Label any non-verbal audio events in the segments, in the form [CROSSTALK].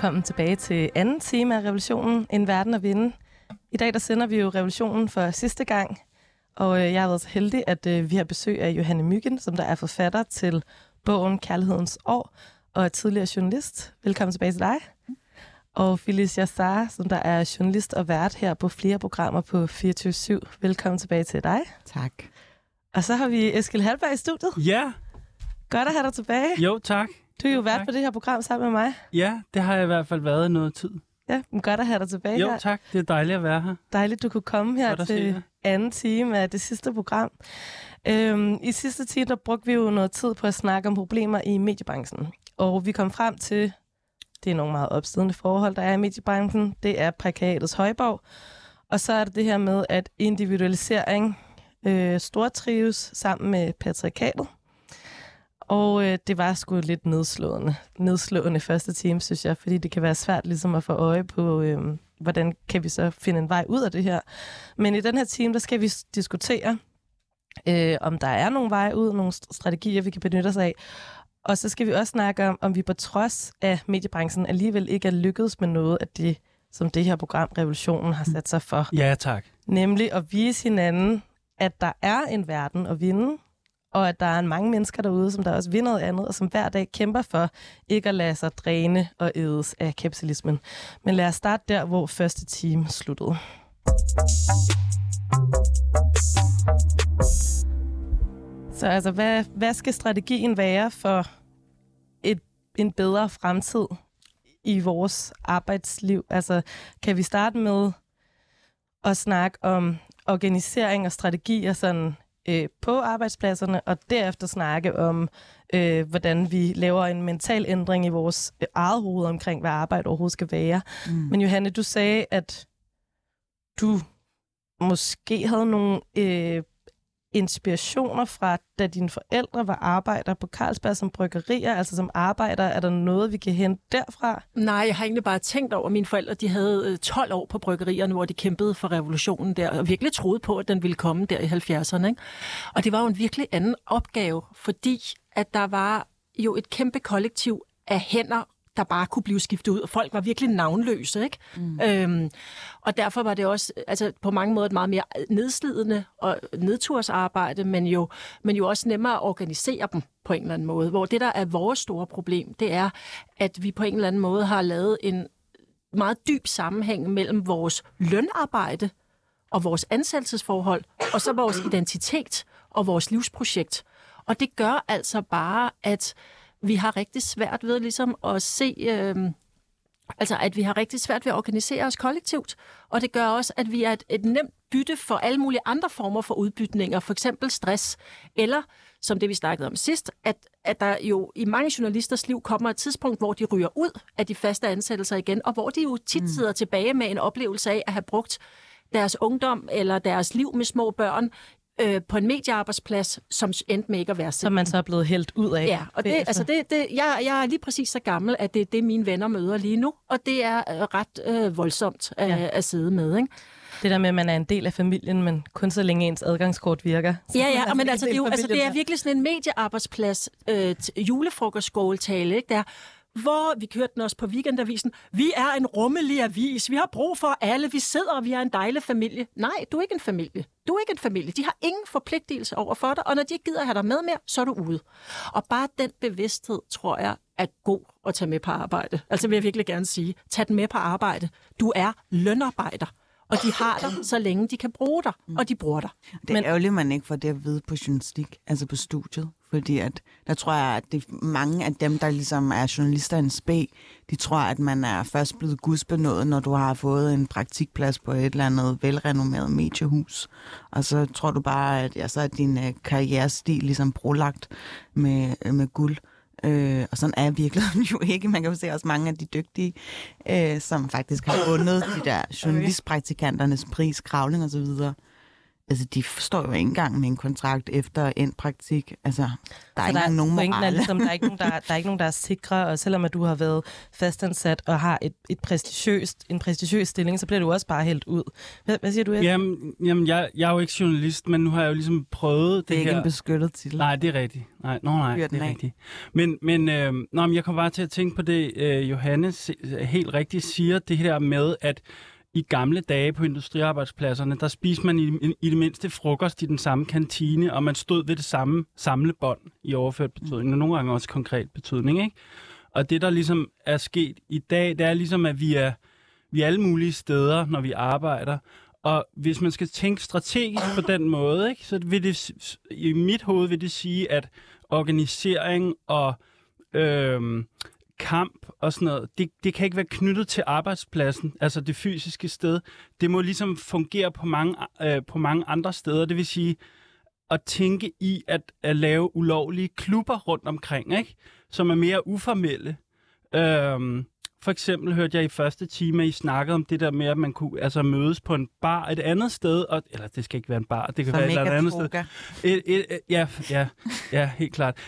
Velkommen tilbage til anden time af Revolutionen, En Verden at Vinde. I dag der sender vi jo Revolutionen for sidste gang, og øh, jeg har været så heldig, at øh, vi har besøg af Johanne Myggen, som der er forfatter til bogen Kærlighedens År, og er tidligere journalist. Velkommen tilbage til dig. Og Phyllis Yassar, som der er journalist og vært her på flere programmer på 24-7. Velkommen tilbage til dig. Tak. Og så har vi Eskil Halberg i studiet. Ja. Godt at have dig tilbage. Jo, tak. Du er jo vært på det her program sammen med mig. Ja, det har jeg i hvert fald været i noget tid. Ja, men godt at have dig tilbage Jo, her. tak. Det er dejligt at være her. Dejligt, du kunne komme her Godt til anden time af det sidste program. Øhm, I sidste time, der brugte vi jo noget tid på at snakke om problemer i mediebranchen. Og vi kom frem til, det er nogle meget opstidende forhold, der er i mediebranchen. Det er prekariatets højborg. Og så er det det her med, at individualisering øh, stortrives sammen med patriarkatet. Og øh, det var sgu lidt nedslående. Nedslående første time, synes jeg, fordi det kan være svært ligesom at få øje på, øh, hvordan kan vi så finde en vej ud af det her. Men i den her time, der skal vi diskutere, øh, om der er nogle veje ud, nogle st- strategier, vi kan benytte os af. Og så skal vi også snakke om, om vi på trods af mediebranchen alligevel ikke er lykkedes med noget af det, som det her program Revolutionen har sat sig for. Ja, tak. Nemlig at vise hinanden, at der er en verden at vinde, og at der er mange mennesker derude, som der også vil noget andet, og som hver dag kæmper for ikke at lade sig dræne og ædes af kapitalismen. Men lad os starte der, hvor første time sluttede. Så altså, hvad, hvad skal strategien være for et, en bedre fremtid i vores arbejdsliv? Altså, kan vi starte med at snakke om organisering og strategier sådan, øh, på arbejdspladserne, og derefter snakke om, øh, hvordan vi laver en mental ændring i vores øh, eget hoved omkring, hvad arbejde overhovedet skal være. Mm. Men Johanne, du sagde, at du måske havde nogle øh, inspirationer fra, da dine forældre var arbejder på Carlsberg som bryggerier, altså som arbejder. Er der noget, vi kan hente derfra? Nej, jeg har egentlig bare tænkt over, at mine forældre de havde øh, 12 år på bryggerierne, hvor de kæmpede for revolutionen der, og virkelig troede på, at den ville komme der i 70'erne. Ikke? Og det var jo en virkelig anden opgave, fordi at der var jo et kæmpe kollektiv af hænder, der bare kunne blive skiftet ud, og folk var virkelig navnløse. Ikke? Mm. Øhm, og derfor var det også altså, på mange måder et meget mere nedslidende og nedtursarbejde, men jo, men jo også nemmere at organisere dem på en eller anden måde. Hvor det, der er vores store problem, det er, at vi på en eller anden måde har lavet en meget dyb sammenhæng mellem vores lønarbejde og vores ansættelsesforhold, og så vores identitet og vores livsprojekt. Og det gør altså bare, at vi har rigtig svært ved ligesom at se... Øh, Altså, at vi har rigtig svært ved at organisere os kollektivt, og det gør også, at vi er et, et nemt bytte for alle mulige andre former for udbytninger, for eksempel stress, eller som det, vi snakkede om sidst, at, at der jo i mange journalisters liv kommer et tidspunkt, hvor de ryger ud af de faste ansættelser igen, og hvor de jo tit sidder tilbage med en oplevelse af at have brugt deres ungdom eller deres liv med små børn øh, på en mediearbejdsplads, som endte med ikke at være Som man så er blevet hældt ud af. Ja, og det, altså det, det, jeg, jeg er lige præcis så gammel, at det er det, mine venner møder lige nu, og det er øh, ret øh, voldsomt at, Ja. at sidde med. Ikke? Det der med, at man er en del af familien, men kun så længe ens adgangskort virker. Ja, ja, men [LAUGHS] altså, det er, jo, altså, det er virkelig sådan en mediearbejdsplads, øh, julefrokostskåletale, ikke der, hvor vi kørte den også på weekendavisen. Vi er en rummelig avis. Vi har brug for alle. Vi sidder, og vi er en dejlig familie. Nej, du er ikke en familie. Du er ikke en familie. De har ingen forpligtelse over for dig, og når de ikke gider have dig med mere, så er du ude. Og bare den bevidsthed, tror jeg, er god at tage med på arbejde. Altså vil jeg virkelig gerne sige, tag den med på arbejde. Du er lønarbejder, og de har dig, så længe de kan bruge dig, og de bruger dig. Det er Men... ærgerligt, man ikke får det at vide på journalistik, altså på studiet. Fordi at, der tror jeg, at det, mange af dem, der ligesom er journalister i en spæ, de tror, at man er først blevet gudsbenået, når du har fået en praktikplads på et eller andet velrenommeret mediehus. Og så tror du bare, at ja, så er din øh, karrierestil ligesom brolagt med, øh, med guld. Øh, og sådan er virkeligheden jo ikke. Man kan jo se også mange af de dygtige, øh, som faktisk har vundet de der journalistpraktikanternes pris, kravling og så videre. Altså, de står jo ikke engang med en kontrakt efter endt praktik. Altså, der er Så ikke der, engang nogen pointen er ligesom, der er ikke nogen, der, [LAUGHS] der er ikke nogen, der er sikre, og selvom at du har været fastansat og har et, et prestigiøst, en prestigiøs stilling, så bliver du også bare hældt ud. Hvad, hvad siger du, Ed? Jamen, jamen jeg, jeg er jo ikke journalist, men nu har jeg jo ligesom prøvet det, Det er ikke her. en beskyttet titel. Nej, det er rigtigt. Nej, no, nej, Fyr det er af. rigtigt. Men, men, øh, nå, men jeg kommer bare til at tænke på det, øh, Johannes helt rigtigt siger, det her med, at i gamle dage på industriarbejdspladserne, der spiste man i, i det mindste frokost i den samme kantine, og man stod ved det samme samlebånd i overført betydning, og nogle gange også konkret betydning. Ikke? Og det, der ligesom er sket i dag, det er ligesom, at vi er, vi er alle mulige steder, når vi arbejder. Og hvis man skal tænke strategisk på den måde, ikke, så vil det, i mit hoved vil det sige, at organisering og øh, kamp og sådan noget, det, det kan ikke være knyttet til arbejdspladsen, altså det fysiske sted. Det må ligesom fungere på mange, øh, på mange andre steder. Det vil sige at tænke i at, at lave ulovlige klubber rundt omkring, ikke? som er mere uformelle. Øhm, for eksempel hørte jeg i første time, at I snakkede om det der med, at man kunne altså, mødes på en bar et andet sted, og, eller det skal ikke være en bar, det kan Som være et eller er andet sted. Et, et, et, ja, ja, ja, helt klart.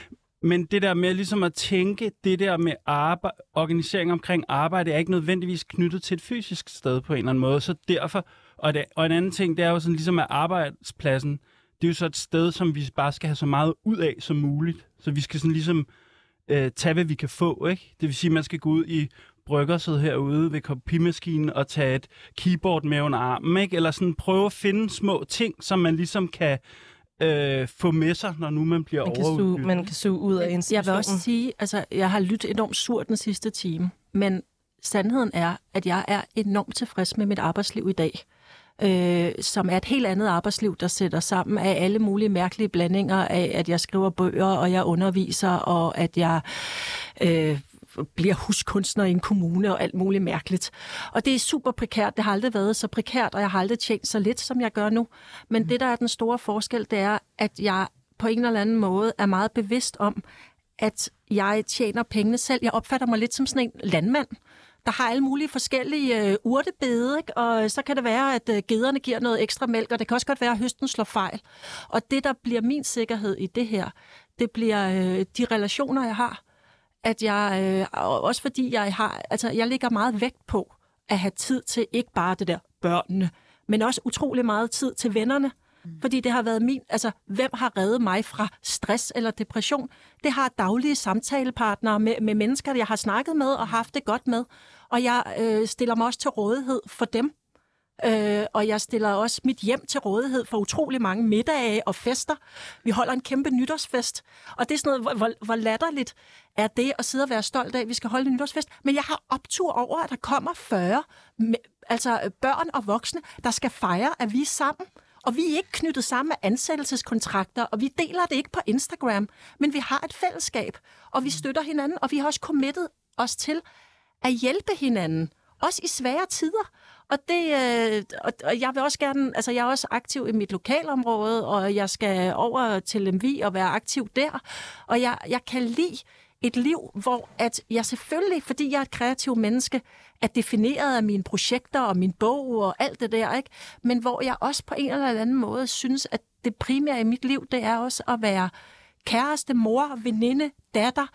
Men det der med ligesom at tænke, det der med arbejde, organisering omkring arbejde, er ikke nødvendigvis knyttet til et fysisk sted på en eller anden måde. Så derfor, og, det, og en anden ting, det er jo sådan ligesom, at arbejdspladsen, det er jo så et sted, som vi bare skal have så meget ud af som muligt. Så vi skal sådan ligesom øh, tage, hvad vi kan få, ikke? Det vil sige, at man skal gå ud i bryggersædet herude ved kopimaskinen og tage et keyboard med under armen, ikke? Eller sådan prøve at finde små ting, som man ligesom kan øh, få med sig, når nu man bliver Man kan, suge, man kan suge ud af Jeg vil også sige, altså, jeg har lyttet enormt surt den sidste time, men sandheden er, at jeg er enormt tilfreds med mit arbejdsliv i dag. Øh, som er et helt andet arbejdsliv, der sætter sammen af alle mulige mærkelige blandinger af, at jeg skriver bøger, og jeg underviser, og at jeg øh, bliver huskunstner i en kommune og alt muligt mærkeligt. Og det er super prekært. Det har aldrig været så prekært, og jeg har aldrig tjent så lidt, som jeg gør nu. Men det, der er den store forskel, det er, at jeg på en eller anden måde er meget bevidst om, at jeg tjener pengene selv. Jeg opfatter mig lidt som sådan en landmand, der har alle mulige forskellige øh, urtebede, ikke? og så kan det være, at øh, gederne giver noget ekstra mælk, og det kan også godt være, at høsten slår fejl. Og det, der bliver min sikkerhed i det her, det bliver øh, de relationer, jeg har. At jeg, øh, og også fordi jeg har, altså jeg lægger meget vægt på at have tid til ikke bare det der børnene, men også utrolig meget tid til vennerne. Fordi det har været min, altså hvem har reddet mig fra stress eller depression? Det har daglige samtalepartnere med, med mennesker, jeg har snakket med og haft det godt med. Og jeg øh, stiller mig også til rådighed for dem. Øh, og jeg stiller også mit hjem til rådighed for utrolig mange middage og fester. Vi holder en kæmpe nytårsfest. Og det er sådan noget, hvor, hvor, latterligt er det at sidde og være stolt af, at vi skal holde en nytårsfest. Men jeg har optur over, at der kommer 40 altså børn og voksne, der skal fejre, at vi er sammen. Og vi er ikke knyttet sammen af ansættelseskontrakter, og vi deler det ikke på Instagram, men vi har et fællesskab, og vi støtter hinanden, og vi har også committet os til at hjælpe hinanden, også i svære tider. Og, det, øh, og, og jeg vil også gerne, altså jeg er også aktiv i mit lokalområde, og jeg skal over til Lemvi og være aktiv der. Og jeg, jeg kan lide et liv, hvor at jeg selvfølgelig, fordi jeg er et kreativt menneske, er defineret af mine projekter og min bog og alt det der, ikke? men hvor jeg også på en eller anden måde synes, at det primære i mit liv, det er også at være kæreste, mor, veninde, datter,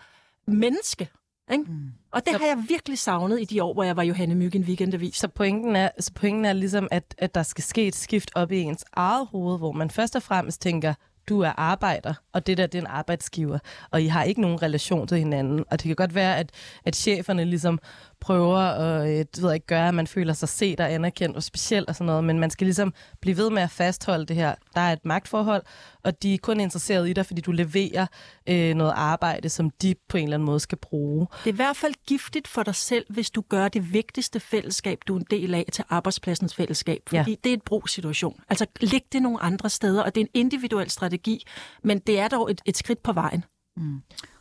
menneske. Ikke? Mm. Og det har jeg virkelig savnet i de år, hvor jeg var Johanne Myg en weekendavis. Så pointen er, så pointen er ligesom, at, at der skal ske et skift op i ens eget hoved, hvor man først og fremmest tænker, du er arbejder, og det der, det er en arbejdsgiver, og I har ikke nogen relation til hinanden. Og det kan godt være, at, at cheferne ligesom prøver at øh, ved ikke, gøre, at man føler sig set og anerkendt og specielt og sådan noget, men man skal ligesom blive ved med at fastholde det her. Der er et magtforhold, og de er kun interesseret i dig, fordi du leverer øh, noget arbejde, som de på en eller anden måde skal bruge. Det er i hvert fald giftigt for dig selv, hvis du gør det vigtigste fællesskab, du er en del af, til arbejdspladsens fællesskab. Fordi Ja. det er et brugssituation. Altså læg det nogle andre steder, og det er en individuel strategi, men det er dog et, et skridt på vejen.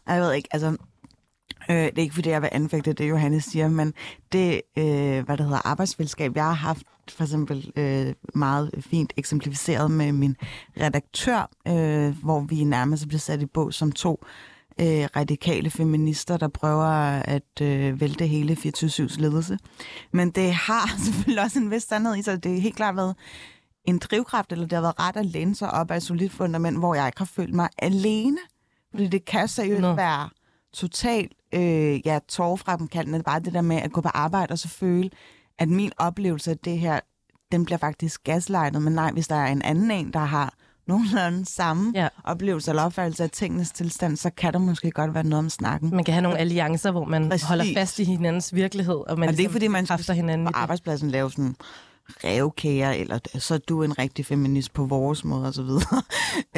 Ej, Jeg ved ikke, altså... Øh, det er ikke, fordi jeg vil anfægte det, Johannes siger, men det, øh, hvad det hedder, arbejdsfællesskab, jeg har haft for eksempel øh, meget fint eksemplificeret med min redaktør, øh, hvor vi nærmest bliver sat i bog som to øh, radikale feminister, der prøver at øh, vælte hele 24-7's ledelse. Men det har [LAUGHS] selvfølgelig også en vis sandhed i sig. Det er helt klart været en drivkraft, eller det har været ret at læne sig op af et solidt fundament, hvor jeg ikke har følt mig alene. Fordi det kan seriøst Nå. være totalt øh, ja, tårfremkaldende, bare det der med at gå på arbejde og så føle, at min oplevelse af det her, den bliver faktisk gaslightet. Men nej, hvis der er en anden en, der har nogenlunde samme Ja. oplevelse eller opfattelse af tingenes tilstand, så kan der måske godt være noget om snakken. Man kan have nogle alliancer, hvor man Præcis. holder fast i hinandens virkelighed, og man Og det er ikke, fordi man skal hinanden. på arbejdspladsen lave sådan revkager, eller så er du en rigtig feminist på vores måde, og så videre.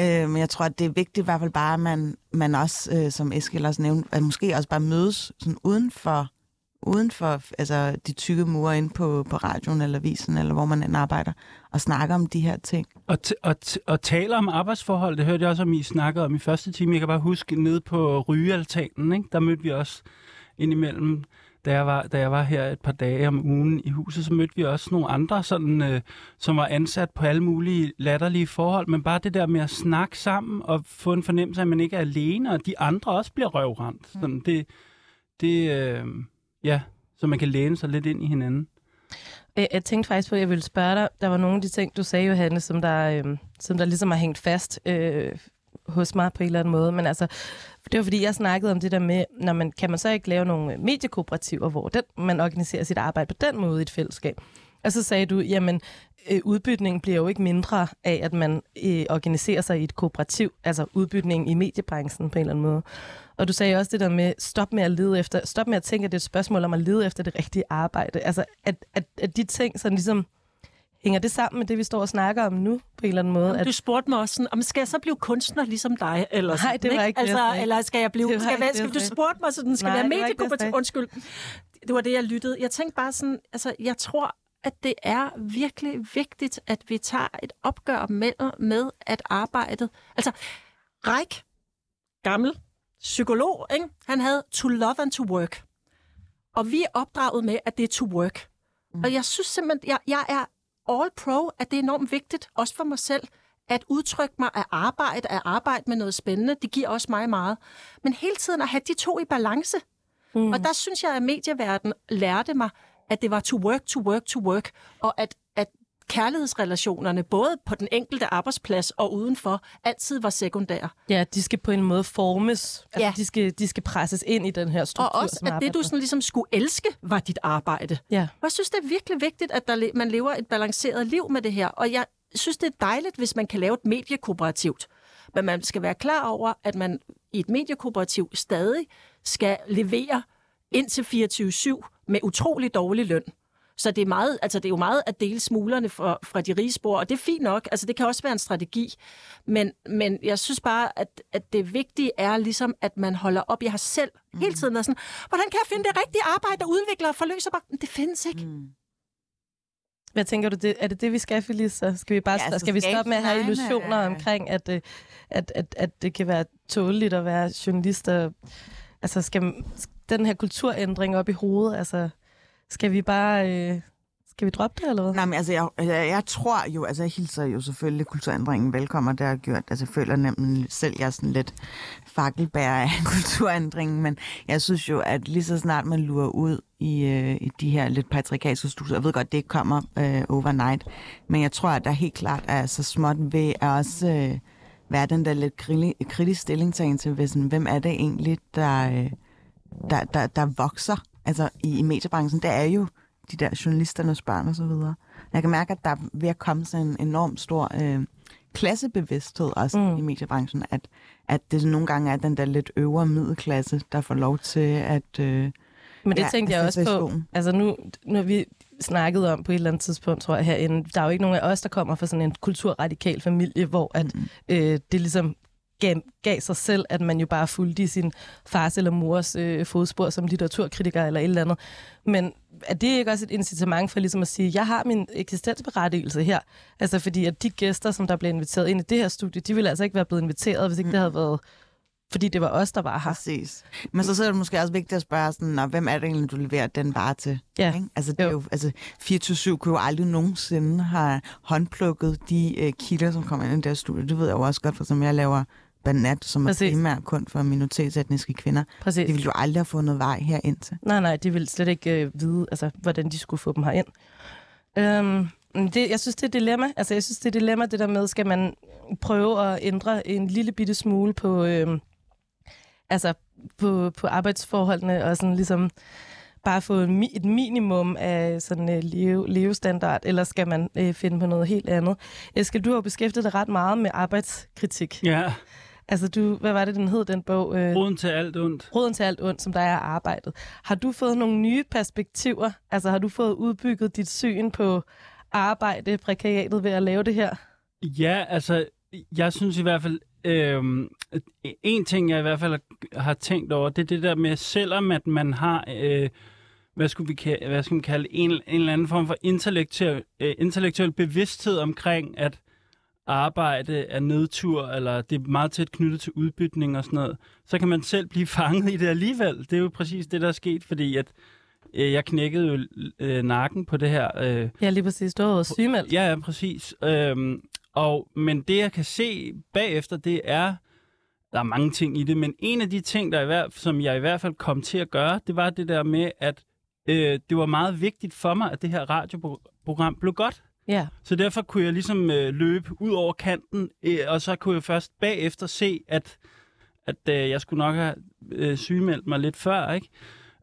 [LAUGHS] øh, men jeg tror, at det er vigtigt i hvert fald bare, at man, man også, øh, som Eskild også nævnte, at måske også bare mødes sådan uden for, uden for altså, de tykke mure inde på, på radioen eller avisen, eller hvor man end arbejder, og snakker om de her ting. Og, t- og, t- og taler om arbejdsforhold, det hørte jeg også om, I snakkede om i første time. Jeg kan bare huske, nede på rygealtanen, ikke? der mødte vi også indimellem, da jeg, var, da jeg var her et par dage om ugen i huset, så mødte vi også nogle andre, sådan, øh, som var ansat på alle mulige latterlige forhold, men bare det der med at snakke sammen og få en fornemmelse af, at man ikke er alene, og de andre også bliver røvrendt. Sådan, det, det, øh, ja, så man kan læne sig lidt ind i hinanden. Øh, Jeg tænkte faktisk på, at jeg ville spørge dig. Der var nogle af de ting, du sagde, Johanne, som der, øh, som der ligesom har hængt fast øh, hos mig på en eller anden måde. Men altså, det var fordi, jeg snakkede om det der med, når man, kan man så ikke lave nogle mediekooperativer, hvor den, man organiserer sit arbejde på den måde i et fællesskab? Og så sagde du, jamen, øh, udbytningen bliver jo ikke mindre af, at man øh, organiserer sig i et kooperativ, altså udbytningen i mediebranchen på en eller anden måde. Og du sagde også det der med, stop med at lede efter, stop med at tænke, at det er et spørgsmål om at lede efter det rigtige arbejde. Altså, at, at, at de ting sådan ligesom, hænger det sammen med det, vi står og snakker om nu, på en eller anden måde? Jamen, At, Du spurgte mig også sådan, om skal jeg så blive kunstner ligesom dig? Eller Nej, sådan, det var ikke jeg altså. Eller skal jeg blive... Det Skal, ikke det, skal, du spurgte mig sådan, skal Nej, være ikke sagde. Undskyld. Det var det, jeg lyttede. Jeg tænkte bare sådan, altså, jeg tror, at det er virkelig vigtigt, at vi tager et opgør med, med at arbejdet... Altså, Reich, gammel psykolog, ikke? han havde to love and to work. Og vi er opdraget med, at det er to work. Mm. Og jeg synes simpelthen, jeg, jeg er all pro, at det er enormt vigtigt, også for mig selv, at udtrykke mig af arbejde, at arbejde med noget spændende. Det giver også mig meget. Men hele tiden at have de to i balance. Mm. Og der synes jeg, at medieverdenen lærte mig, at det var to work, to work, to work. Og at kærlighedsrelationerne, både på den enkelte arbejdsplads og udenfor, altid var sekundære. ja, de skal på en måde formes. Altså, Ja. de, skal, de skal presses ind i den her struktur. Og også, at det, du sådan ligesom skulle elske, var dit arbejde. Ja. Og jeg synes, det er virkelig vigtigt, at der, man lever et balanceret liv med det her. Og jeg synes, det er dejligt, hvis man kan lave et mediekooperativt. Men man skal være klar over, at man i et mediekooperativ stadig skal levere indtil 24-7 med utrolig dårlig løn. Så det er, meget, altså det er jo meget at dele smuglerne fra, fra de rige spor, og det er fint nok. Altså det kan også være en strategi. Men, men jeg synes bare, at, at det vigtige er ligesom, at man holder op. Jeg har selv mm. hele tiden været sådan, hvordan kan jeg finde det rigtige arbejde, der udvikler og forløser mig? Men det findes ikke. Mm. Hvad tænker du, det, er det det, vi skal, Felicia? Skal vi, bare, Ja, ja, altså, skal vi stoppe med at have illusioner tegne- omkring, at, øh, at, at, at det kan være tåligt at være journalist? Og, altså, skal den her kulturændring op i hovedet, altså, skal vi bare... Øh, skal vi droppe det, eller hvad? Nej, men altså, jeg, jeg, jeg tror jo, altså jeg hilser jo selvfølgelig kulturændringen velkommen, det har gjort. Altså jeg føler nemlig selv, jeg er sådan lidt fakkelbærer af [LAUGHS] kulturændringen, men jeg synes jo, at lige så snart man lurer ud i, øh, i de her lidt patriarkalske studier, jeg ved godt, det ikke kommer øh, overnight, men jeg tror, at der helt klart er så småt ved at også øh, være den der lidt kritisk stillingtagen til, hvad sådan, hvem er det egentlig, der, øh, der, der, der vokser altså i, i mediebranchen. Det er jo de der journalisternes børn og så videre. Jeg kan mærke, at der er ved at komme sådan en enormt stor øh, klassebevidsthed også mm. i mediebranchen, at, at det nogle gange er den der lidt øvre middelklasse, der får lov til at... Øh, Men det Ja, tænkte jeg også på. Altså nu, når vi snakkede om på et eller andet tidspunkt, tror jeg, herinde, der er jo ikke nogen af os, der kommer fra sådan en kulturradikal familie, hvor at, mm. øh, det ligesom gav, gav sig selv, at man jo bare fulgte i sin fars eller mors øh, fodspor som litteraturkritiker eller et eller andet. Men er det ikke også et incitament for ligesom at sige, jeg har min eksistensberettigelse her? Altså fordi, at de gæster, som der blev inviteret ind i det her studie, de ville altså ikke være blevet inviteret, hvis ikke mm. det havde været, fordi det var os, der var her. Præcis. Men så, så er det måske også vigtigt at spørge, sådan, Nå, hvem er det egentlig, du leverer den vare til? Ja. Ikke? Altså, det er Jo. jo, altså 24-7 kunne jo aldrig nogensinde have håndplukket de øh, kilder, som kommer ind i det her studie. Det ved jeg jo også godt, for som jeg laver Banat, som er Præcis. primært kun for minoritetsetniske kvinder. Præcis. De ville jo aldrig have fundet vej herind til. Nej, nej, de ville slet ikke øh, vide, altså, hvordan de skulle få dem herind. Øhm, Det, jeg synes, det er et dilemma. Altså, jeg synes, det er et dilemma, det der med, skal man prøve at ændre en lille bitte smule på, øhm, altså, på, på arbejdsforholdene, og sådan ligesom bare få en, et minimum af sådan øh, leve, levestandard, eller skal man øh, finde på noget helt andet? Eskild, du har beskæftiget dig ret meget med arbejdskritik. Ja, Altså, du, hvad var det, den hed, den bog? Øh, roden til alt ondt. Roden til alt ondt, som der er arbejdet. Har du fået nogle nye perspektiver? Altså, har du fået udbygget dit syn på arbejde, prekariatet ved at lave det her? Ja, altså, jeg synes i hvert fald, øh, en ting, jeg i hvert fald har tænkt over, det er det der med, selvom at man har, øh, hvad, skulle vi, hvad skal man kalde, en, en eller anden form for intellektuel, øh, intellektuel bevidsthed omkring, at arbejde er nedtur, eller det er meget tæt knyttet til udbytning og sådan noget, så kan man selv blive [LAUGHS] fanget i det alligevel. Det er jo præcis det, der er sket, fordi at øh, jeg knækkede jo øh, nakken på det her øh, Ja, lige præcis. Du været sygemeldt. Ja, ja, præcis. Øhm, og, men det, jeg kan se bagefter, det er, der er mange ting i det, men en af de ting, der i hvert, som jeg i hvert fald kom til at gøre, det var det der med, at øh, det var meget vigtigt for mig, at det her radioprogram blev godt. Ja. Så derfor kunne jeg ligesom øh, løbe ud over kanten, øh, og så kunne jeg først bagefter se, at, at øh, jeg skulle nok have øh, sygemeldt mig lidt før, ikke?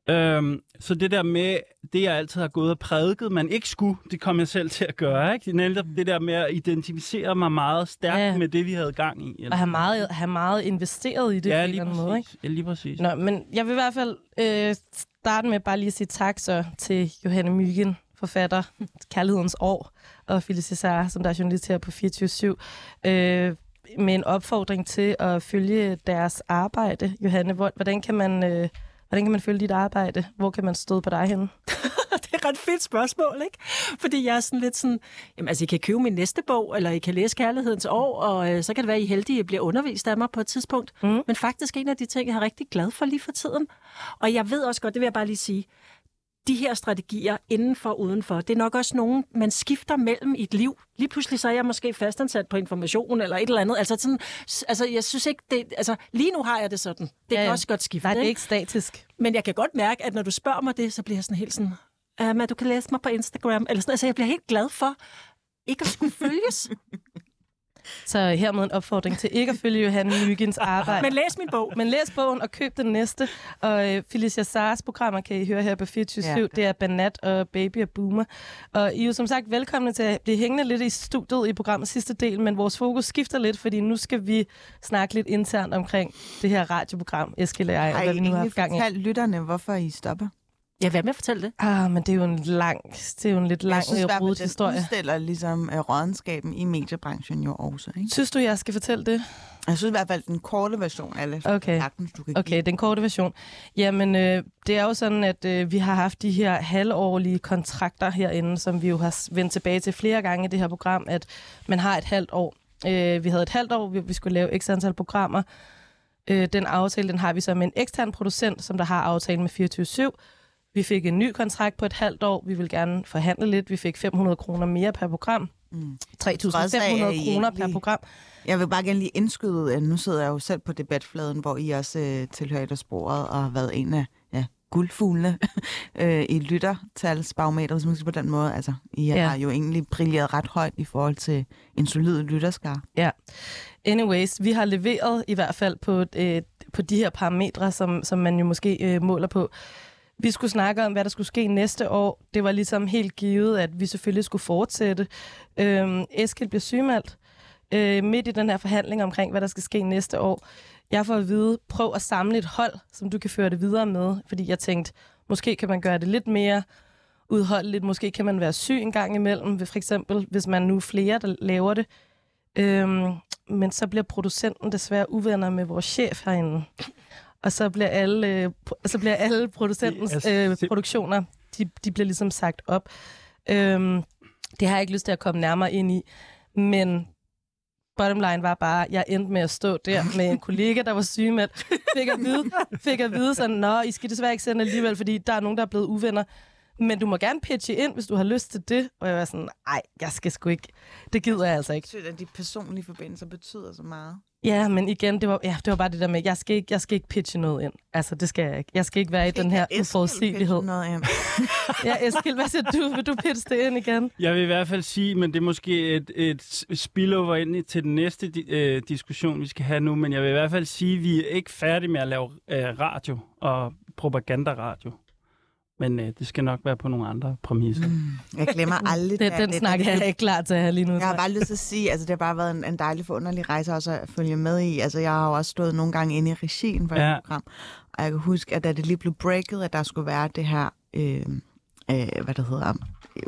Øhm, så det der med, det jeg altid har gået og prædiket, man ikke skulle, det kom jeg selv til at gøre, ikke? Det netop det der med at identificere mig meget stærkt Ja. med det, vi havde gang i. Og have meget, have meget investeret i det ja, på en eller anden måde, ikke? Ja, lige præcis. Nå, men jeg vil i hvert fald øh, starte med bare lige at sige tak så til Johanne Myggen, forfatter Kærlighedens År, og Phyllis Cesar, som der er journalist her på 24-7, øh, med en opfordring til at følge deres arbejde. Johanne, hvor- hvordan kan man... Øh, Hvordan kan man følge dit arbejde? Hvor kan man støde på dig henne? [LAUGHS] det er et ret fedt spørgsmål, ikke? Fordi jeg er sådan lidt sådan, jamen altså, I kan købe min næste bog, eller I kan læse Kærlighedens År, og øh, så kan det være, at I heldige, bliver undervist af mig på et tidspunkt. Mm. Men faktisk en af de ting, jeg er rigtig glad for lige for tiden. Og jeg ved også godt, det vil jeg bare lige sige, de her strategier indenfor og udenfor, det er nok også nogen, man skifter mellem i et liv. Lige pludselig så er jeg måske fastansat på information eller et eller andet. Altså, sådan, altså jeg synes ikke, det, altså lige nu har jeg det sådan. Det Ja, kan ja. også godt skifte. Nej, det er ikke? statisk. Men jeg kan godt mærke, at når du spørger mig det, så bliver jeg sådan helt sådan, um, at du kan læse mig på Instagram. Eller sådan, altså, jeg bliver helt glad for ikke at skulle [LAUGHS] følges. Så hermed en opfordring til ikke at følge Johanne Myggens arbejde. Men læs min bog. Men læs bogen og køb den næste. Og øh, Felicia Sars programmer kan I høre her på 24 Ja. Det er Banat og Baby og Boomer. Og I er jo som sagt velkomne til at blive hængende lidt i studiet i programmets sidste del, men vores fokus skifter lidt, fordi nu skal vi snakke lidt internt omkring det her radioprogram, Eskild og jeg, og Har I hvad vi nu har egentlig haft gang i. lytterne, hvorfor I stopper? Ja, hvad med at fortælle det? Ah, men det er jo en lang, det er jo en lidt lang, jeg synes rodet historie. udstiller ligesom uh, rådenskaben i mediebranchen jo også. Ikke? Synes du, jeg skal fortælle det? Jeg synes i hvert fald, den korte version af det, Okay. sagtens, du kan Okay, den korte version. Jamen, øh, det er jo sådan, at øh, vi har haft de her halvårlige kontrakter herinde, som vi jo har vendt tilbage til flere gange i det her program, at man har et halvt år. Øh, vi havde et halvt år, vi, vi skulle lave x antal programmer. Øh, den aftale, den har vi så med en ekstern producent, som der har aftalen med 24-7. Vi fik en ny kontrakt på et halvt år. Vi vil gerne forhandle lidt. Vi fik 500 kroner mere per program. Mm. 3.500 trods af, at I kroner per program. Jeg vil bare gerne lige indskyde, at nu sidder jeg jo selv på debatfladen, hvor I også øh, tilhører et af sporet og har været en af ja, guldfuglene [LAUGHS] øh, i lyttertalsbarometer, hvis man skal på den måde. Altså, I Ja. har jo egentlig brilleret ret højt i forhold til en solid lytterskar. Anyways, vi har leveret i hvert fald på, øh, på de her parametre, som, som man jo måske øh, måler på. Vi skulle snakke om, hvad der skulle ske næste år. Det var ligesom helt givet, at vi selvfølgelig skulle fortsætte. Øhm, Eskild bliver sygemeldt øh, midt i den her forhandling omkring, hvad der skal ske næste år. Jeg får at vide, prøv at samle et hold, som du kan føre det videre med. Fordi jeg tænkte, måske kan man gøre det lidt mere udholdeligt. Måske kan man være syg en gang imellem, for eksempel, hvis man nu er flere, der laver det. Øhm, men så bliver producenten desværre uvenner med vores chef herinde. Og så bliver alle, øh, så bliver alle producentens øh, produktioner, de, de bliver ligesom sagt op. Øhm, det har jeg ikke lyst til at komme nærmere ind i. Men bottom line var bare, at jeg endte med at stå der med en kollega, der var sygemeldt. Fik at vide, fik at vide sådan, nå, I skal desværre ikke sende alligevel, fordi der er nogen, der er blevet uvenner. Men du må gerne pitche ind, hvis du har lyst til det. Og jeg var sådan, nej, jeg skal sgu ikke. Det gider jeg altså ikke. Jeg synes, at de personlige forbindelser betyder så meget. Ja, men igen, det var, ja, det var bare det der med, jeg skal, ikke, jeg skal ikke pitche noget ind. Altså, det skal jeg ikke. Jeg skal ikke være i den her uforudsigelighed. Noget ind. [LAUGHS] Ja, Eskild, hvad siger du? Vil du pitche det ind igen? Jeg vil i hvert fald sige, men det er måske et, et spillover ind i- til den næste di- øh, diskussion, vi skal have nu, men jeg vil i hvert fald sige, at vi er ikke færdige med at lave øh, radio og propagandaradio. Men øh, det skal nok være på nogle andre præmisser. Mm. Jeg glemmer [LAUGHS] aldrig Den, det. den det- snak er jeg ikke klar til at have lige nu. Jeg har bare lyst til at sige, altså det har bare været en, en dejlig forunderlig rejse også at følge med i. Altså jeg har jo også stået nogle gange inde i regien for Ja. et program, og jeg kan huske, at da det lige blev breaket, at der skulle være det her, øh, øh, hvad det hedder,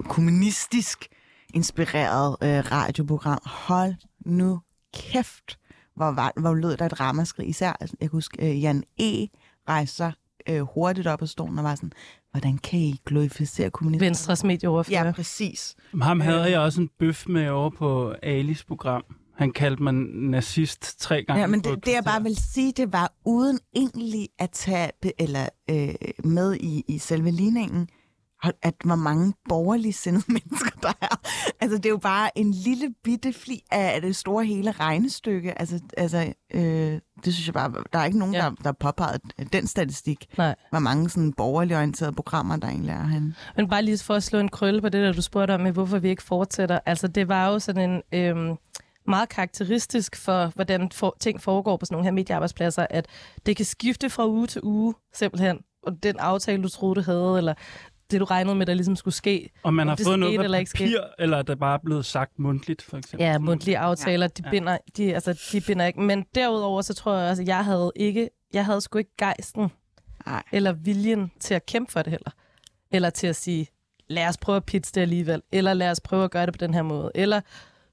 kommunistisk inspireret øh, radioprogram. Hold nu kæft, hvor, var, hvor lød der et ramaskrig. Især, altså, jeg kan huske, øh, Jan E. rejser øh, hurtigt op af stolen og var sådan, hvordan kan I glorificere kommunisme? Venstres medieoverfører. Ja, præcis. Ham havde jeg også en bøf med over på Alis program. Han kaldte mig nazist tre gange. Ja, men det, det jeg bare vil sige, det var uden egentlig at tage eller, øh, med i, i selve ligningen, at hvor mange borgerlige sindede mennesker der er. Altså, det er jo bare en lille bitte fli af det store hele regnestykke. Altså, altså øh, det synes jeg bare, der er ikke nogen, Ja. der, der påpeget den statistik. Nej. Hvor mange sådan borgerligt orienterede programmer, der egentlig er henne. Men bare lige for at slå en krølle på det, der du spurgte om, med hvorfor vi ikke fortsætter. Altså, det var jo sådan en øhm, meget karakteristisk for, hvordan for, ting foregår på sådan nogle her mediearbejdspladser, at det kan skifte fra uge til uge, simpelthen. Og den aftale, du troede, du havde, eller det, du regnede med, der ligesom skulle ske. Og man om har fået noget på eller ikke skete. papir, eller er det bare blevet sagt mundtligt, for eksempel? Ja, mundtlige aftaler, de, Ja. binder, de, altså, de binder ikke. Men derudover, så tror jeg også, at jeg havde ikke, jeg havde sgu ikke gejsten Nej. eller viljen til at kæmpe for det heller. Eller til at sige, lad os prøve at pitche det alligevel. Eller lad os prøve at gøre det på den her måde. Eller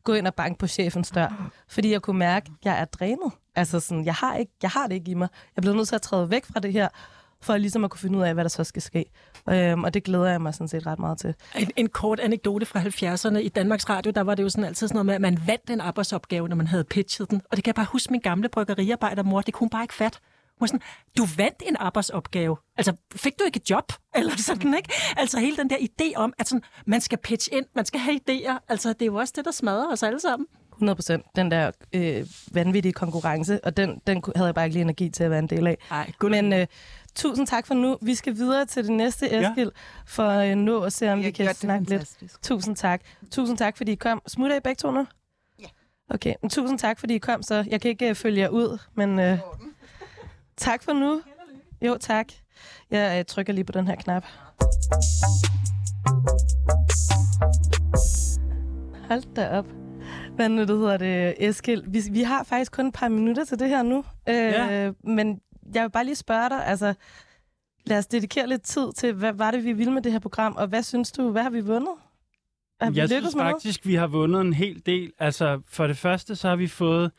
gå ind og banke på chefens dør. Fordi jeg kunne mærke, at jeg er drænet. Altså sådan, jeg har, ikke, jeg har det ikke i mig. Jeg bliver nødt til at træde væk fra det her, for ligesom at kunne finde ud af, hvad der så skal ske. Øhm, og det glæder jeg mig sådan set ret meget til. En, en kort anekdote fra 70'erne i Danmarks Radio, der var det jo sådan altid sådan noget med, at man vandt en arbejdsopgave, når man havde pitchet den. Og det kan jeg bare huske min gamle bryggeriarbejdermor, det kunne hun bare ikke fat. Hun var sådan, du vandt en arbejdsopgave. Altså, fik du ikke et job? [LAUGHS] Eller sådan, ikke? Altså, hele den der idé om, at sådan, man skal pitche ind, man skal have idéer. Altså, det er jo også det, der smadrer os alle sammen. 100 procent. Den der øh, vanvittige konkurrence, og den, den havde jeg bare ikke lige energi til at være en del af. Nej, Men øh, tusind tak for nu. Vi skal videre til det næste, Ja. Eskild, for at øh, nå at se, om Jeg vi kan snakke lidt. Tusind tak. Tusind tak, fordi I kom. Smutter I begge to nu? Ja. Okay, men tusind tak, fordi I kom, så jeg kan ikke uh, følge jer ud, men uh, [LAUGHS] tak for nu. Jo, tak. Jeg uh, trykker lige på den her knap. Hold da op. Hvad nu, det hedder det, Eskild? Vi, vi har faktisk kun et par minutter til det her nu. Øh, Ja. Men jeg vil bare lige spørge dig, altså, lad os dedikere lidt tid til, hvad var det, vi ville med det her program, og hvad synes du, hvad har vi vundet? Har vi Jeg synes med noget? faktisk, vi har vundet en hel del. Altså, for det første, så har vi fået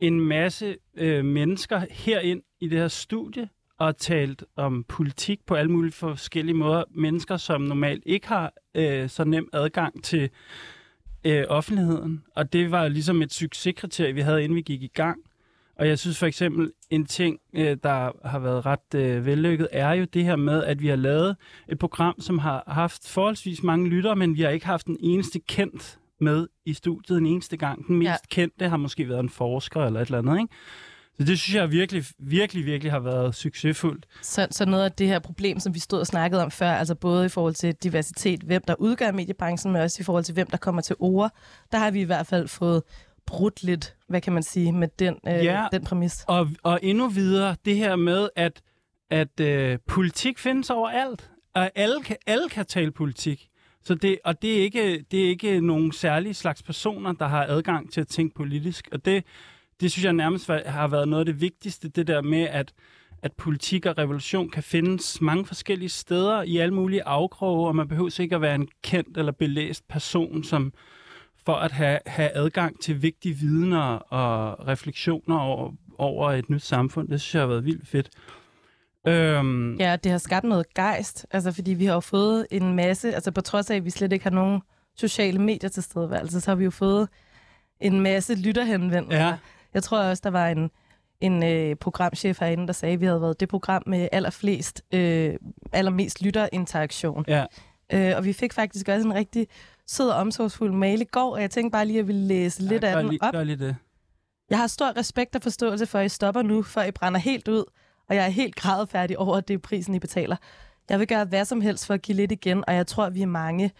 en masse øh, mennesker herind i det her studie og talt om politik på alle mulige forskellige måder. Mennesker, som normalt ikke har øh, så nem adgang til øh, offentligheden. Og det var ligesom et succeskriterie, vi havde, inden vi gik i gang. Og jeg synes for eksempel, en ting, øh, der har været ret øh, vellykket, er jo det her med, at vi har lavet et program, som har haft forholdsvis mange lyttere, men vi har ikke haft den eneste kendt med i studiet en eneste gang. Den mest ja. kendte har måske været en forsker eller et eller andet, ikke? Så det synes jeg virkelig, virkelig, virkelig har været succesfuldt. Så, så noget af det her problem, som vi stod og snakkede om før, altså både i forhold til diversitet, hvem der udgør mediebranchen, men også i forhold til hvem der kommer til ord, der har vi i hvert fald fået brudt lidt, hvad kan man sige, med den, øh, Ja. den præmis. Og, og endnu videre, det her med, at, at øh, politik findes overalt, og alle kan, alle kan tale politik. Så det, og det er, ikke, det er ikke nogen særlige slags personer, der har adgang til at tænke politisk. Og det, det synes jeg nærmest har været noget af det vigtigste, det der med, at, at politik og revolution kan findes mange forskellige steder i alle mulige afkroge, og man behøver ikke at være en kendt eller belæst person, som for at have, have adgang til vigtige vidner og refleksioner over, over et nyt samfund. Det synes jeg har været vildt fedt. Øhm, Ja, det har skabt noget gejst, altså fordi vi har jo fået en masse, altså på trods af, at vi slet ikke har nogen sociale medier til stedværelse, så har vi jo fået en masse lytterhenvendelser. Ja. Jeg tror også, der var en, en øh, programchef herinde, der sagde, at vi havde været det program med allerflest, øh, allermest lytterinteraktion. ja. Øh, og vi fik faktisk også en rigtig sød og omsorgsfuld mail i går, og jeg tænkte bare lige, at jeg ville læse lidt ja, af gør den lige, op. Gør lige det. Jeg har stor respekt og forståelse for, at I stopper nu, for I brænder helt ud, og jeg er helt grædefærdig over, at det er prisen, I betaler. Jeg vil gøre hvad som helst for at give lidt igen, og jeg tror, vi er mange.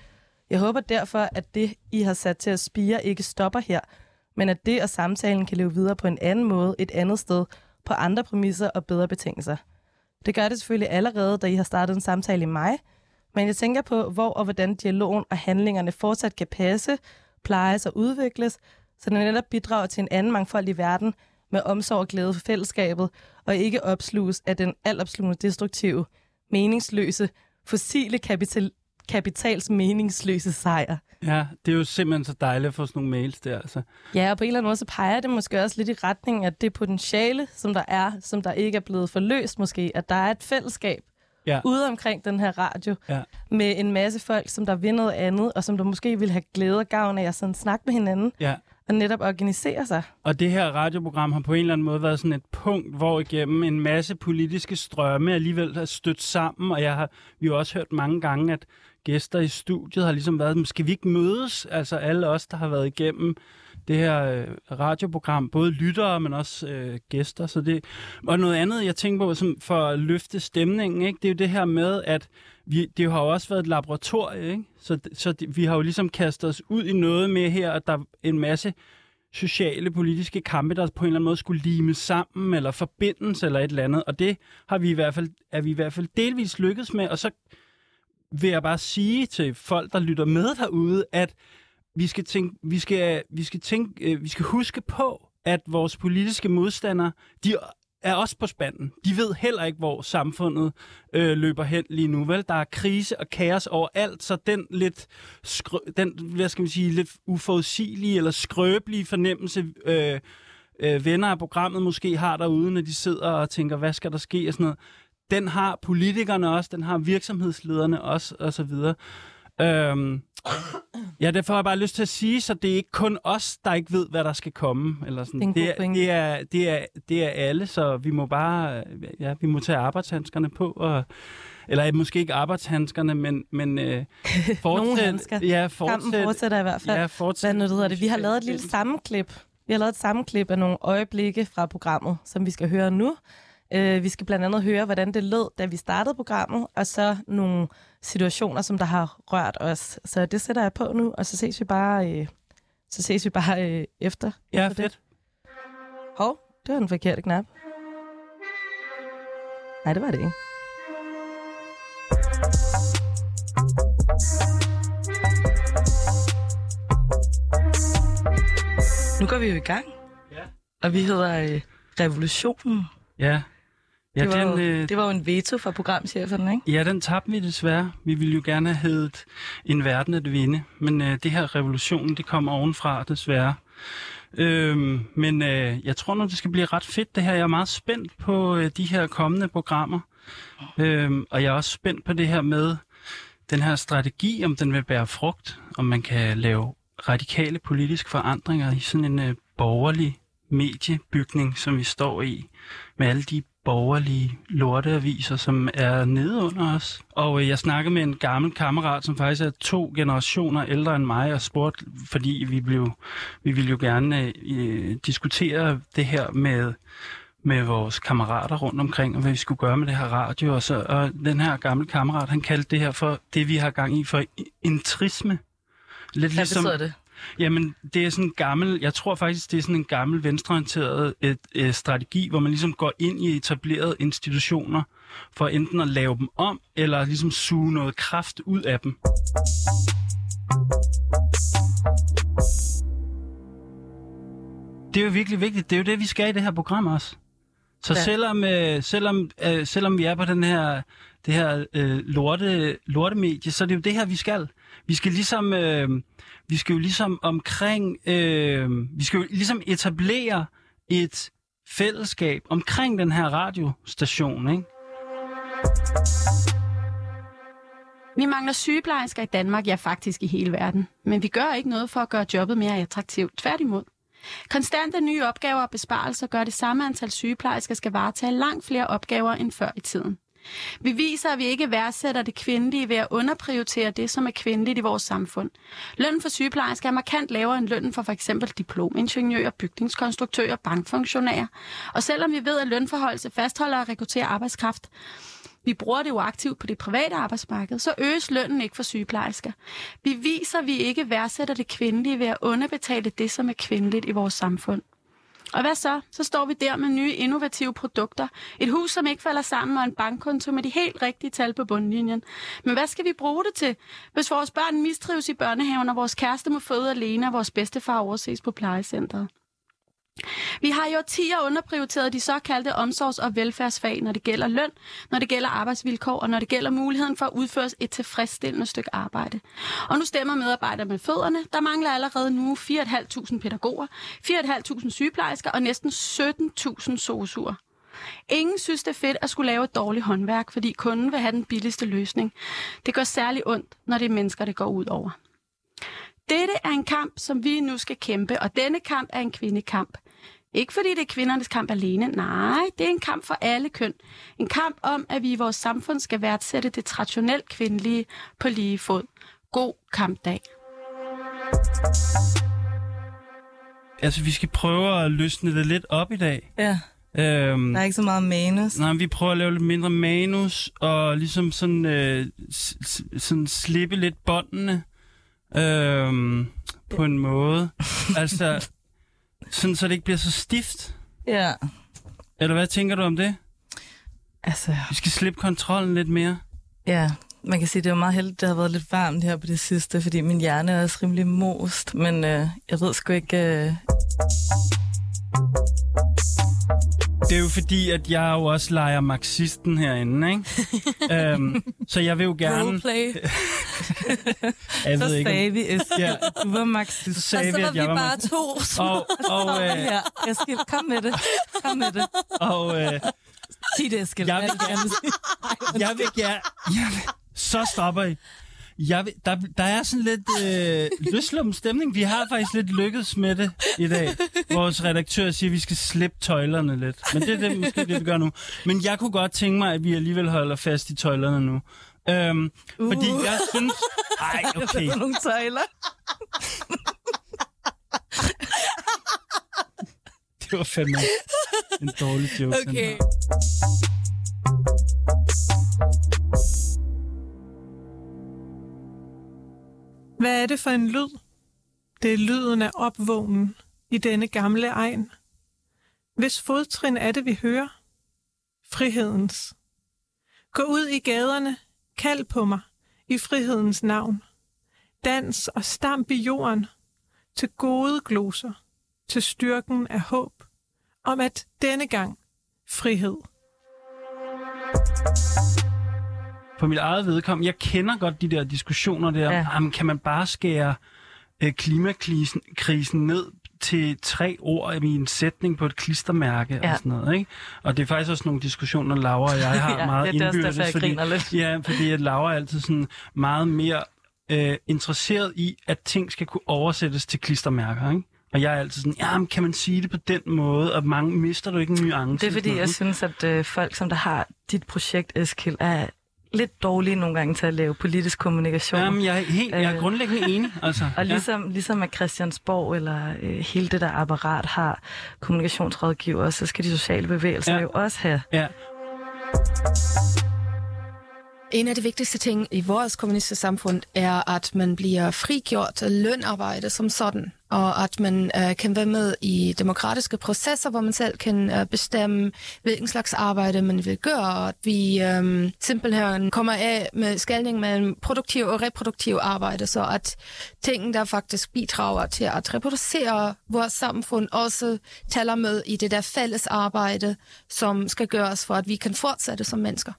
Jeg håber derfor, at det, I har sat til at spire, ikke stopper her, men at det og samtalen kan leve videre på en anden måde, et andet sted, på andre præmisser og bedre betingelser. Det gør det selvfølgelig allerede, da I har startet en samtale i mig, men jeg tænker på, hvor og hvordan dialogen og handlingerne fortsat kan passe, plejes og udvikles, så den netop bidrager til en anden mangfoldig verden med omsorg og glæde for fællesskabet, og ikke opsluges af den altopslugende destruktive, meningsløse, fossile kapital, kapitals meningsløse sejr. Ja, det er jo simpelthen så dejligt at få sådan nogle mails der. Altså. Ja, og på en eller anden måde, så peger det måske også lidt i retning af det potentiale, som der er, som der ikke er blevet forløst måske, at der er et fællesskab Ja. ude omkring den her radio, Ja. med en masse folk, som der vil noget andet, og som der måske vil have glæde og gavn af at sådan snakke med hinanden, Ja. og netop organisere sig. Og det her radioprogram har på en eller anden måde været sådan et punkt, hvor igennem en masse politiske strømme alligevel er stødt sammen, og jeg har, vi har også hørt mange gange, at gæster i studiet har ligesom været, skal vi ikke mødes? Altså alle os, der har været igennem det her øh, radioprogram, både lyttere, men også øh, gæster. Så det, og noget andet, jeg tænker på som for at løfte stemningen, ikke? det er jo det her med, at vi, det har jo også været et laboratorie, ikke? Så, så det, vi har jo ligesom kastet os ud i noget med her, at der er en masse sociale, politiske kampe, der på en eller anden måde skulle lime sammen, eller forbindes, eller et eller andet. Og det har vi i hvert fald, er vi i hvert fald delvis lykkedes med. Og så vil jeg bare sige til folk, der lytter med derude, at vi skal tænke, vi skal, vi skal tænke, øh, vi skal huske på, at vores politiske modstandere, de er også på spanden. De ved heller ikke, hvor samfundet øh, løber hen lige nu. Vel, der er krise og kaos overalt, så den lidt, skrø- den, hvad skal man sige, lidt uforudsigelige eller skrøbelige fornemmelse, øh, øh, venner af programmet måske har derude, når de sidder og tænker, hvad skal der ske og sådan noget. Den har politikerne også, den har virksomhedslederne også, og så videre. Øhm, ja, derfor har jeg bare lyst til at sige, så det er ikke kun os, der ikke ved, hvad der skal komme. Eller sådan. Det er det, er, det, er, det, er, alle, så vi må bare ja, vi må tage arbejdshandskerne på. Og, eller måske ikke arbejdshandskerne, men, men øh, [LAUGHS] fortsæt, handsker. ja, Kampen fortsæt, fortsætter i hvert fald. ja, fortsæt. Hvad nu hedder det? Vi har lavet et lille sammenklip. Vi har lavet et sammenklip af nogle øjeblikke fra programmet, som vi skal høre nu. Uh, vi skal blandt andet høre, hvordan det lød, da vi startede programmet, og så nogle situationer, som der har rørt os. Så det sætter jeg på nu, og så ses vi bare, uh, så ses vi bare uh, efter. Ja, efter det. fedt. Hov, det var den forkerte knap. Nej, det var det ikke. Nu går vi jo i gang. Ja. Og vi hedder øh, Revolutionen. Ja. Ja, det, var den, jo, øh, det var jo en veto fra programchefen, ikke? Ja, den tabte vi desværre. Vi ville jo gerne have heddet en verden at vinde, men øh, det her revolution, det kommer ovenfra desværre. Øhm, men øh, jeg tror nu, det skal blive ret fedt det her. Jeg er meget spændt på øh, de her kommende programmer. Øhm, og jeg er også spændt på det her med den her strategi, om den vil bære frugt, om man kan lave radikale politiske forandringer i sådan en øh, borgerlig mediebygning, som vi står i, med alle de borgerlige lorteaviser, som er nede under os. Og øh, jeg snakkede med en gammel kammerat, som faktisk er to generationer ældre end mig, og spurgte, fordi vi, blev, vi ville jo gerne øh, diskutere det her med med vores kammerater rundt omkring, og hvad vi skulle gøre med det her radio. Og, så, og den her gamle kammerat, han kaldte det her for det, vi har gang i, for entrisme. Lidt Hvad betyder det? Jamen, det er sådan en gammel, jeg tror faktisk, det er sådan en gammel venstreorienteret et, et strategi, hvor man ligesom går ind i etablerede institutioner, for enten at lave dem om, eller ligesom suge noget kraft ud af dem. Det er jo virkelig vigtigt. Det er jo det, vi skal i det her program også. Så Ja. selvom, øh, selvom, øh, selvom vi er på den her, det her øh, lorte, lortemedie, så er det jo det her, vi skal. Vi skal ligesom, øh, vi skal jo ligesom omkring, øh, vi skal jo ligesom etablere et fællesskab omkring den her radiostation, ikke? Vi mangler sygeplejersker i Danmark, ja faktisk i hele verden. Men vi gør ikke noget for at gøre jobbet mere attraktivt. Tværtimod. Konstante nye opgaver og besparelser gør det samme antal sygeplejersker skal varetage langt flere opgaver end før i tiden. Vi viser, at vi ikke værdsætter det kvindelige ved at underprioritere det, som er kvindeligt i vores samfund. Lønnen for sygeplejersker er markant lavere end lønnen for f.eks. diplomingeniører, bygningskonstruktører, bankfunktionærer. Og selvom vi ved, at lønforholdelse fastholder og rekrutterer arbejdskraft, vi bruger det jo aktivt på det private arbejdsmarked, så øges lønnen ikke for sygeplejersker. Vi viser, at vi ikke værdsætter det kvindelige ved at underbetale det, som er kvindeligt i vores samfund. Og hvad så? Så står vi der med nye innovative produkter. Et hus, som ikke falder sammen, og en bankkonto med de helt rigtige tal på bundlinjen. Men hvad skal vi bruge det til? Hvis vores børn mistrives i børnehaven, og vores kæreste må føde alene, og vores bedstefar overses på plejecentret. Vi har jo 10 år underprioriteret de såkaldte omsorgs- og velfærdsfag, når det gælder løn, når det gælder arbejdsvilkår og når det gælder muligheden for at udføre et tilfredsstillende stykke arbejde. Og nu stemmer medarbejdere med fødderne. Der mangler allerede nu 4.500 pædagoger, 4.500 sygeplejersker og næsten 17.000 sosuer. Ingen synes, det er fedt at skulle lave et dårligt håndværk, fordi kunden vil have den billigste løsning. Det gør særlig ondt, når det er mennesker, det går ud over. Dette er en kamp, som vi nu skal kæmpe, og denne kamp er en kvindekamp. Ikke fordi det er kvindernes kamp alene, nej, det er en kamp for alle køn. En kamp om, at vi i vores samfund skal værdsætte det traditionelt kvindelige på lige fod. God kampdag. Altså, vi skal prøve at løsne det lidt op i dag. Ja, Øhm, der er ikke så meget manus. Nej, vi prøver at lave lidt mindre manus, og ligesom sådan, øh, sådan slippe lidt båndene øhm, på en måde. altså, sådan så det ikke bliver så stift. Ja, Eller hvad tænker du om det? altså, Vi skal slippe kontrollen lidt mere. ja. Man kan sige, det er jo meget heldigt, det har været lidt varmt her på det sidste, fordi min hjerne er også rimelig most, men øh, jeg ved sgu ikke... Øh... Det er jo fordi, at jeg jo også leger marxisten herinde, ikke? [LAUGHS] øhm, så jeg vil jo gerne... Roleplay. [LAUGHS] Jeg Så ved ikke, om- sagde vi, Esther, Ja. du var marxist. Så sagde og så vi, var vi jeg var bare marxist. to små. Og, og, [LAUGHS] øh, Ja, Eskild, kom med det. Kom med det. og øh, Sig det, Eskild. Jeg vil er gerne jeg vil gerne... Jeg vil, så stopper I. Jeg vil, der, der er sådan lidt øh, løslum stemning. Vi har faktisk lidt lykkedes med det i dag. Vores redaktør siger, at vi skal slippe tøjlerne lidt. Men det er det, måske det, vi gør nu. Men jeg kunne godt tænke mig, at vi alligevel holder fast i tøjlerne nu. Øhm, uh. Fordi jeg synes... Ej, [LAUGHS] okay. Der er nogle tøjler. [LAUGHS] Det var fandme en dårlig joke. den Okay. her. Hvad er det for en lyd? Det er lyden af opvågnen i denne gamle egen. Hvis fodtrin er det, vi hører? Frihedens. Gå ud i gaderne, kald på mig i frihedens navn. Dans og stamp i jorden til gode gloser, til styrken af håb, om at denne gang frihed på mit eget vedkommende, jeg kender godt de der diskussioner der, Ja. ja. jamen, kan man bare skære øh, klimakrisen krisen ned til tre ord i en sætning på et klistermærke ja. Og sådan noget, ikke? Og det er faktisk også nogle diskussioner, Laura og jeg har [LAUGHS] Ja, meget det er også indbyrdes. derfor, jeg fordi, lidt. Ja, fordi at Laura er altid sådan meget mere øh, interesseret i, at ting skal kunne oversættes til klistermærker, ikke? Og jeg er altid sådan, ja, men kan man sige det på den måde, og mange mister du ikke en nuance? Det er fordi, jeg synes, at øh, folk, som der har dit projekt, Eskild, er lidt dårlige nogle gange til at lave politisk kommunikation. Jamen, jeg er, helt, jeg er Øh. grundlæggende enig. Altså, [LAUGHS] Og ligesom, ja. ligesom at Christiansborg eller øh, hele det der apparat har kommunikationsrådgiver, så skal de sociale bevægelser ja. jo også have. Ja, En af de vigtigste ting i vores kommunistiske samfund er, at man bliver frigjort af lønarbejde som sådan, og at man øh, kan være med i demokratiske processer, hvor man selv kan øh, bestemme, hvilken slags arbejde man vil gøre, og at vi øh, simpelthen kommer af med skældning mellem produktiv og reproduktiv arbejde, så at ting, der faktisk bidrager til at reproducere vores samfund, også tæller med i det der fælles arbejde, som skal gøres for, at vi kan fortsætte som mennesker.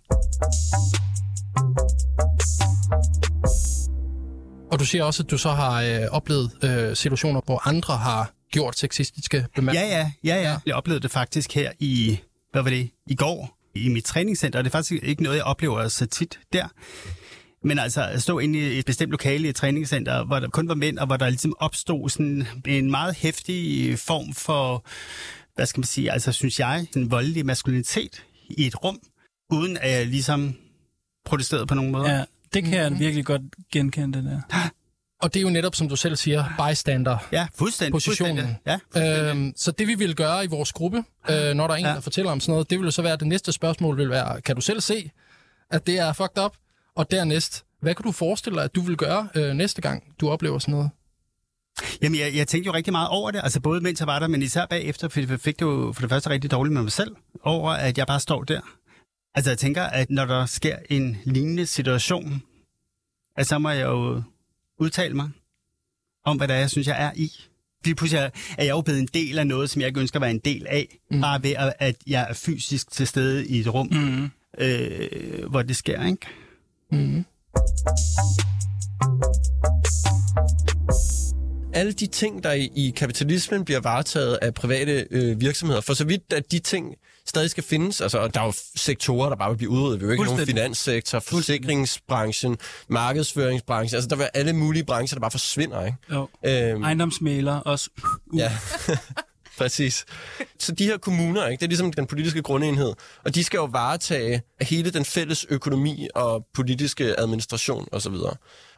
Og du siger også, at du så har øh, oplevet øh, situationer, hvor andre har gjort sexistiske bemærkninger. Ja, ja, ja, ja. Jeg oplevede det faktisk her i, hvad var det, i går i mit træningscenter, og det er faktisk ikke noget, jeg oplever så tit der. Men altså at stå inde i et bestemt lokale i et træningscenter, hvor der kun var mænd, og hvor der ligesom opstod sådan en meget hæftig form for, hvad skal man sige, altså synes jeg, en voldelig maskulinitet i et rum, uden at jeg ligesom protesterede på nogen måde. Ja, det kan jeg virkelig godt genkende, det der. Og det er jo netop, som du selv siger, bystander. Ja, fuldstændig. Positionen. fuldstændig. Ja, Øhm, så det vi vil gøre i vores gruppe, øh, når der er en, Ja. der fortæller om sådan noget, det vil jo så være, at det næste spørgsmål vil være, kan du selv se, at det er fucked up? Og dernæst, hvad kan du forestille dig, at du vil gøre øh, næste gang, du oplever sådan noget? Jamen, jeg, jeg tænkte jo rigtig meget over det, altså både mens jeg var der, men især bagefter, fordi jeg fik det jo for det første rigtig dårligt med mig selv, over at jeg bare står der. Altså, jeg tænker, at når der sker en lignende situation, at så må jeg jo udtale mig om, hvad det er, jeg synes, jeg er i. Lige pludselig er jeg jo blevet en del af noget, som jeg ikke ønsker at være en del af, mm. bare ved, at- at jeg er fysisk til stede i et rum, Mm. øh, hvor det sker, ikke? Mm. alle de ting, der i, i kapitalismen bliver varetaget af private øh, virksomheder, for så vidt at de ting stadig skal findes, altså og der er jo sektorer, der bare vil blive udryddet. Vi er jo ikke nogen finanssektor, forsikringsbranchen, markedsføringsbranchen, altså der vil alle mulige brancher, der bare forsvinder, ikke? Jo. Øhm, Ejendomsmaler også. Ja, [LAUGHS] præcis. Så de her kommuner, ikke, det er ligesom den politiske grundenhed, og de skal jo varetage hele den fælles økonomi og politiske administration osv.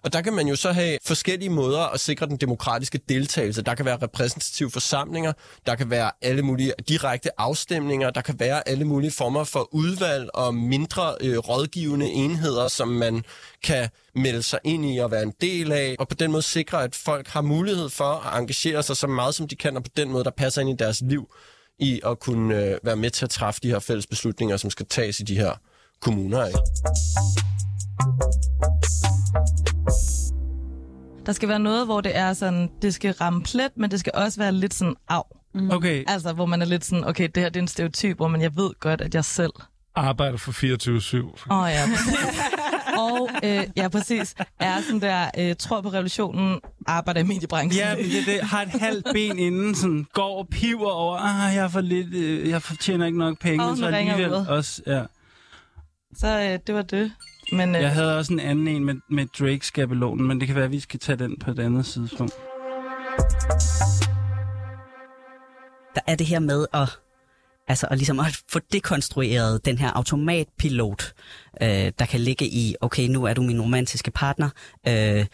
Og der kan man jo så have forskellige måder at sikre den demokratiske deltagelse. Der kan være repræsentative forsamlinger, der kan være alle mulige direkte afstemninger, der kan være alle mulige former for udvalg og mindre øh, rådgivende enheder, som man kan melde sig ind i og være en del af, og på den måde sikre, at folk har mulighed for at engagere sig så meget, som de kan, og på den måde, der passer ind i deres liv, i at kunne øh, være med til at træffe de her fælles beslutninger, som skal tages i de her kommuner. Ikke? Der skal være noget, hvor det er sådan, det skal ramme plet, men det skal også være lidt sådan af. Okay, Altså, hvor man er lidt sådan, okay, det her det er en stereotyp, hvor man, jeg ved godt, at jeg selv... Arbejder for 24-7. Åh oh, ja. Og øh, ja, præcis, er sådan der, øh, tror på revolutionen, arbejder i mediebranchen. Ja, men det, det har et halvt ben inden, sådan går og piver over, ah, jeg, for lidt, øh, jeg fortjener ikke nok penge, oh, nu så alligevel uret. også, ja. Så øh, det var det. Men øh, Jeg havde også en anden en med, med Drake-skabelonen, men det kan være, at vi skal tage den på et andet tidspunkt. der er det her med at, altså at, ligesom at få dekonstrueret den her automatpilot, øh, der kan ligge i, okay, nu er du min romantiske partner, øh,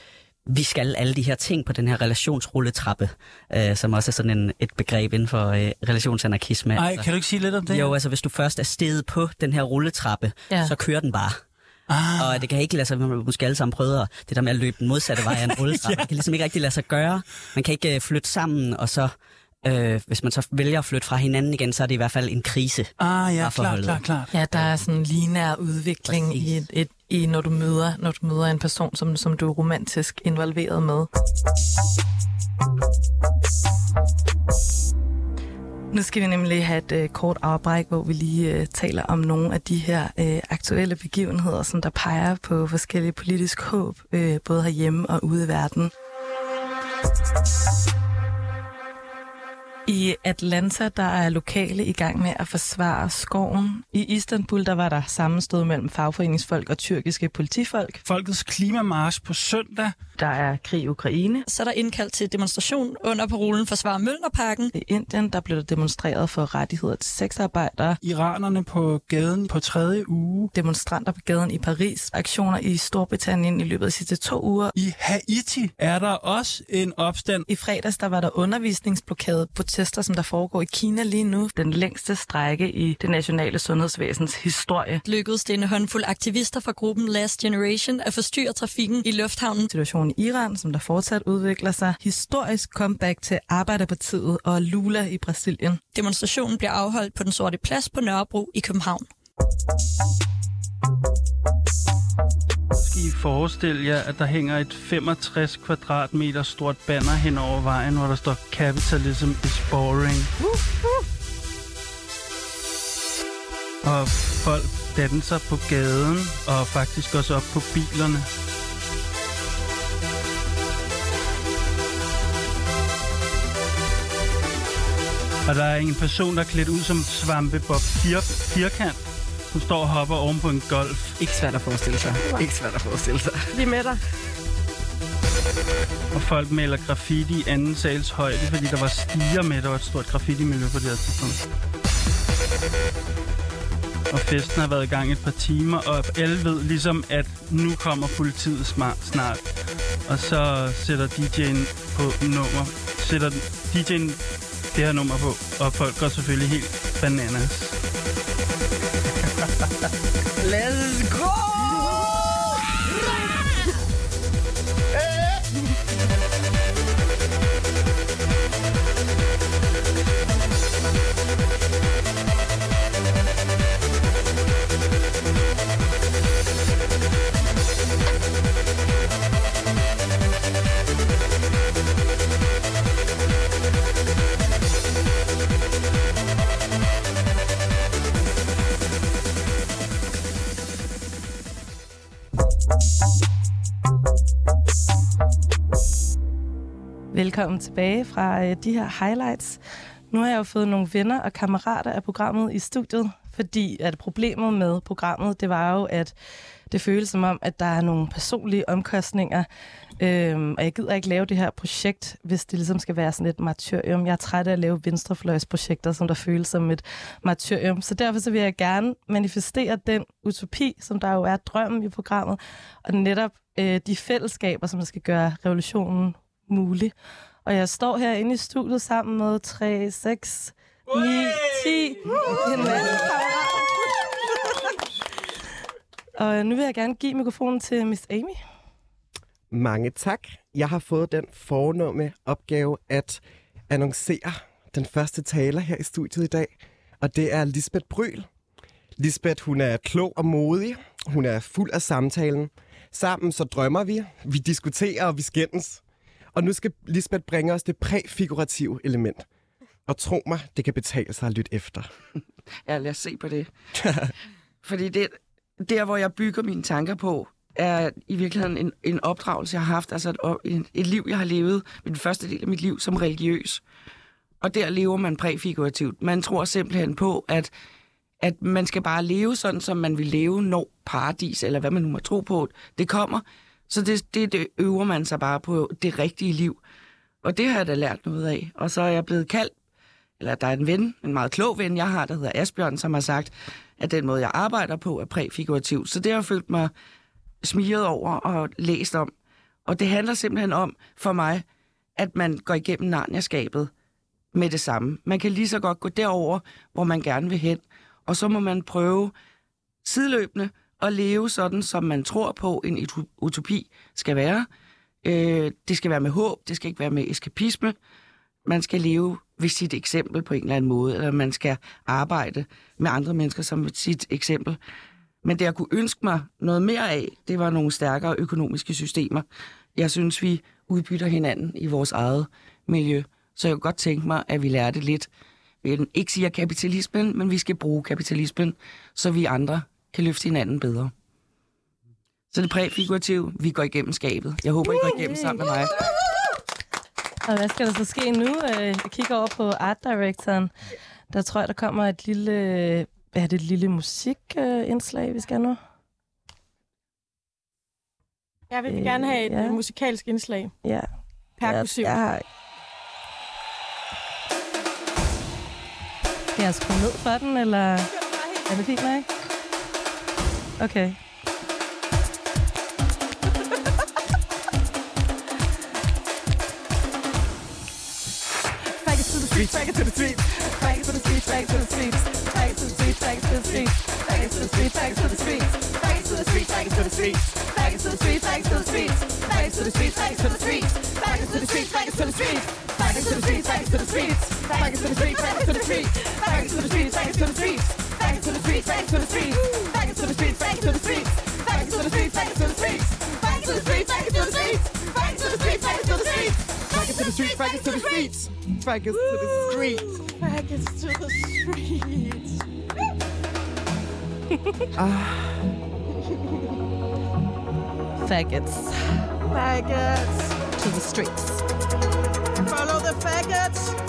vi skal alle de her ting på den her relationsrulletrappe, øh, som også er sådan en, et begreb inden for øh, relationsanarkisme. Ej, altså, kan du ikke sige lidt om det? Jo, altså hvis du først er steget på den her rulletrappe, Ja. ja. så kører den bare. Ah, Og det kan ikke lade sig, måske alle sammen prøvet at- det der med at løbe den modsatte vej af en [LAUGHS] rulletrappe. ja. Det kan ligesom ikke rigtig lade sig gøre. Man kan ikke øh, flytte sammen, og så, øh, hvis man så vælger at flytte fra hinanden igen, så er det i hvert fald en krise. ah ja, klart, klart, klart. ja, der er sådan en lineær udvikling i, et, et, i når, du møder, når du møder en person, som, som du er romantisk involveret med. Nu skal vi nemlig have et øh, kort afbræk, hvor vi lige øh, taler om nogle af de her øh, aktuelle begivenheder, som der peger på forskellige politisk håb, øh, både herhjemme og ude i verden. I Atlanta, der er lokale i gang med at forsvare skoven. I Istanbul, der var der sammenstød mellem fagforeningsfolk og tyrkiske politifolk. Folkets klimamarsch på søndag. Der er krig i Ukraine. Så er der indkaldt til demonstration under parolen Forsvar Mølnerparken. I Indien, der blev der demonstreret for rettigheder til sexarbejdere. Iranerne på gaden på tredje uge. Demonstranter på gaden i Paris. Aktioner i Storbritannien i løbet af de sidste to uger. I Haiti er der også en opstand. I fredags der var der undervisningsblokade protester, som der foregår i Kina lige nu. Den længste strække i det nationale sundhedsvæsens historie. Lykkedes det en håndfuld aktivister fra gruppen Last Generation at forstyrre trafikken i lufthavnen. Situationen i Iran, som der fortsat udvikler sig. Historisk comeback til Arbejderpartiet og Lula i Brasilien. Demonstrationen bliver afholdt på den sorte plads på Nørrebro i København. Skal I forestille jer, at der hænger et 65 kvadratmeter stort banner hen over vejen, hvor der står Capitalism is boring. Og folk danser på gaden, og faktisk også op på bilerne. Og der er en person, der er klædt ud som Svampe Bob Fir Firkant, som står og hopper oven på en golf. Ikke svært at forestille sig. Ikke svært at forestille sig. Vi er med dig. Og folk maler graffiti i anden sals højde, fordi der var stiger med. Der var et stort graffiti-miljø på det her tidspunkt. og festen har været i gang et par timer, og alle ved ligesom, at nu kommer politiet smart, snart. Og så sætter DJ'en på nummer, sætter DJ'en det her nummer på, og folk går selvfølgelig helt bananas. [LAUGHS] Let's go! Velkommen tilbage fra øh, de her highlights. Nu har jeg jo fået nogle venner og kammerater af programmet i studiet, fordi at problemet med programmet, det var jo, at det føles som om, at der er nogle personlige omkostninger, øhm, og jeg gider ikke lave det her projekt, hvis det ligesom skal være sådan et martyrium. Jeg er træt af at lave venstrefløjsprojekter, som der føles som et martyrium. Så derfor så vil jeg gerne manifestere den utopi, som der jo er drømmen i programmet, og netop øh, de fællesskaber, som der skal gøre revolutionen mulig. Og jeg står herinde i studiet sammen med 3, 6, 9, 10, en masse kammerater. Og nu vil jeg gerne give mikrofonen til Miss Amy. Mange tak. Jeg har fået den fornemme opgave at annoncere den første taler her i studiet i dag, og det er Lisbeth Bryl. Lisbeth, hun er klog og modig. Hun er fuld af samtalen. Sammen så drømmer vi, vi diskuterer og vi skændes. Og nu skal Lisbeth bringe os det præfigurative element. Og tro mig, det kan betale sig at lytte efter. [LAUGHS] Ja, lad os se på det. [LAUGHS] Fordi det, der, hvor jeg bygger mine tanker på, er i virkeligheden en, en opdragelse, jeg har haft, altså et, et liv, jeg har levet, den første del af mit liv som religiøs. Og der lever man præfigurativt. Man tror simpelthen på, at, at man skal bare leve sådan, som man vil leve, når paradis, eller hvad man nu må tro på, det kommer. Så det, det, det øver man sig bare på det rigtige liv. Og det har jeg da lært noget af. Og så er jeg blevet kaldt, eller der er en ven, en meget klog ven, jeg har, der hedder Asbjørn, som har sagt, at den måde, jeg arbejder på, er præfigurativ. Så det har jeg følt mig smiret over og læst om. Og det handler simpelthen om, for mig, at man går igennem narniaskabet med det samme. Man kan lige så godt gå derover, hvor man gerne vil hen, og så må man prøve sideløbende at leve sådan, som man tror på, en utopi skal være. Øh, det skal være med håb, det skal ikke være med eskapisme. Man skal leve ved sit eksempel på en eller anden måde, eller man skal arbejde med andre mennesker som sit eksempel. Men det, jeg kunne ønske mig noget mere af, det var nogle stærkere økonomiske systemer. Jeg synes, vi udbytter hinanden i vores eget miljø. Så jeg kunne godt tænke mig, at vi lærte lidt. Vi vil ikke sige kapitalismen, men vi skal bruge kapitalismen, så vi andre kan løfte hinanden bedre. Så det præfigurative, vi går igennem skabet. Jeg håber, I går igennem sammen med mig. Og hvad skal der så ske nu? Øh, Jeg kigger over på art directoren. Der tror jeg, der kommer et lille, hvad er det, et lille musikindslag, vi skal nu. Jeg vil gerne have et Ja. musikalsk indslag. Ja. Perkussiv. Jeg, jeg har... Skal jeg skrue ned for den, eller er det fint nok? Okay. To the streets, to the streets. To the streets, to the streets. To the streets, to the streets. To the streets, to the streets. To the streets, to the streets. To the streets, to the streets. To the streets, to the streets. To the streets, to the streets. To the streets, to the streets. To the streets, to the streets. To the streets, to the streets. Faggot to the streets, faggot to the streets. Faggot to the streets, faggot to the streets. Faggot to the streets, faggot to the streets. Faggot to the streets, faggot to the streets. Faggot to the streets, faggot to the streets. Faggots to the streets, faggots to the streets. Faggots to the streets. Faggots to the streets. Faggots. Faggots. To the streets. Follow the faggots.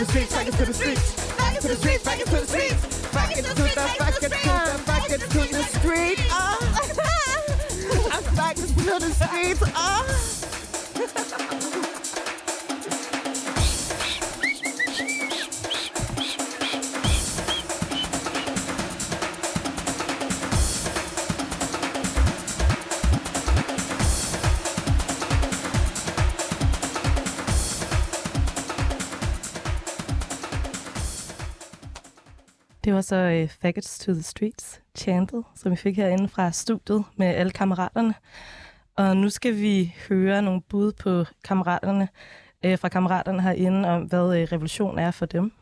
the streets, back into the streets, back into the streets, back into the streets, back into the back into the back into the street. Ah, back into the streets. Ah. [LAUGHS] så uh, Faggots to the Streets, chantet, som vi fik herinde fra studiet med alle kammeraterne. Og nu skal vi høre nogle bud på kammeraterne, uh, fra kammeraterne herinde, om hvad uh, revolution er for dem.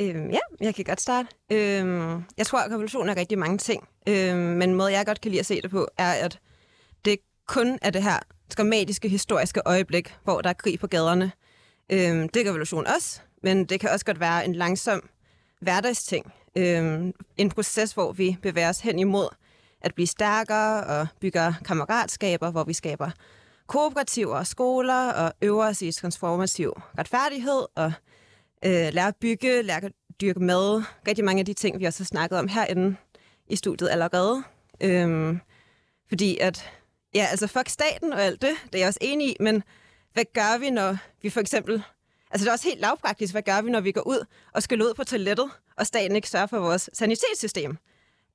Øhm, ja, jeg kan godt starte. Øhm, jeg tror, at revolution er rigtig mange ting. Øhm, men en måde, jeg godt kan lide at se det på, er, at det kun er det her dramatiske historiske øjeblik, hvor der er krig på gaderne. Øhm, det er revolution også, men det kan også godt være en langsom hverdagsting. Øhm, en proces, hvor vi bevæger os hen imod at blive stærkere og bygger kammeratskaber, hvor vi skaber kooperativer og skoler og øver os i transformativ retfærdighed og øh, lære at bygge, lære at dyrke mad. Rigtig mange af de ting, vi også har snakket om herinde i studiet allerede. Øhm, fordi at, ja, altså fuck staten og alt det, det er jeg også enig i, men hvad gør vi, når vi for eksempel Altså det er også helt lavpraktisk, hvad gør vi, når vi går ud og skal ud på toilettet, og staten ikke sørger for vores sanitetssystem?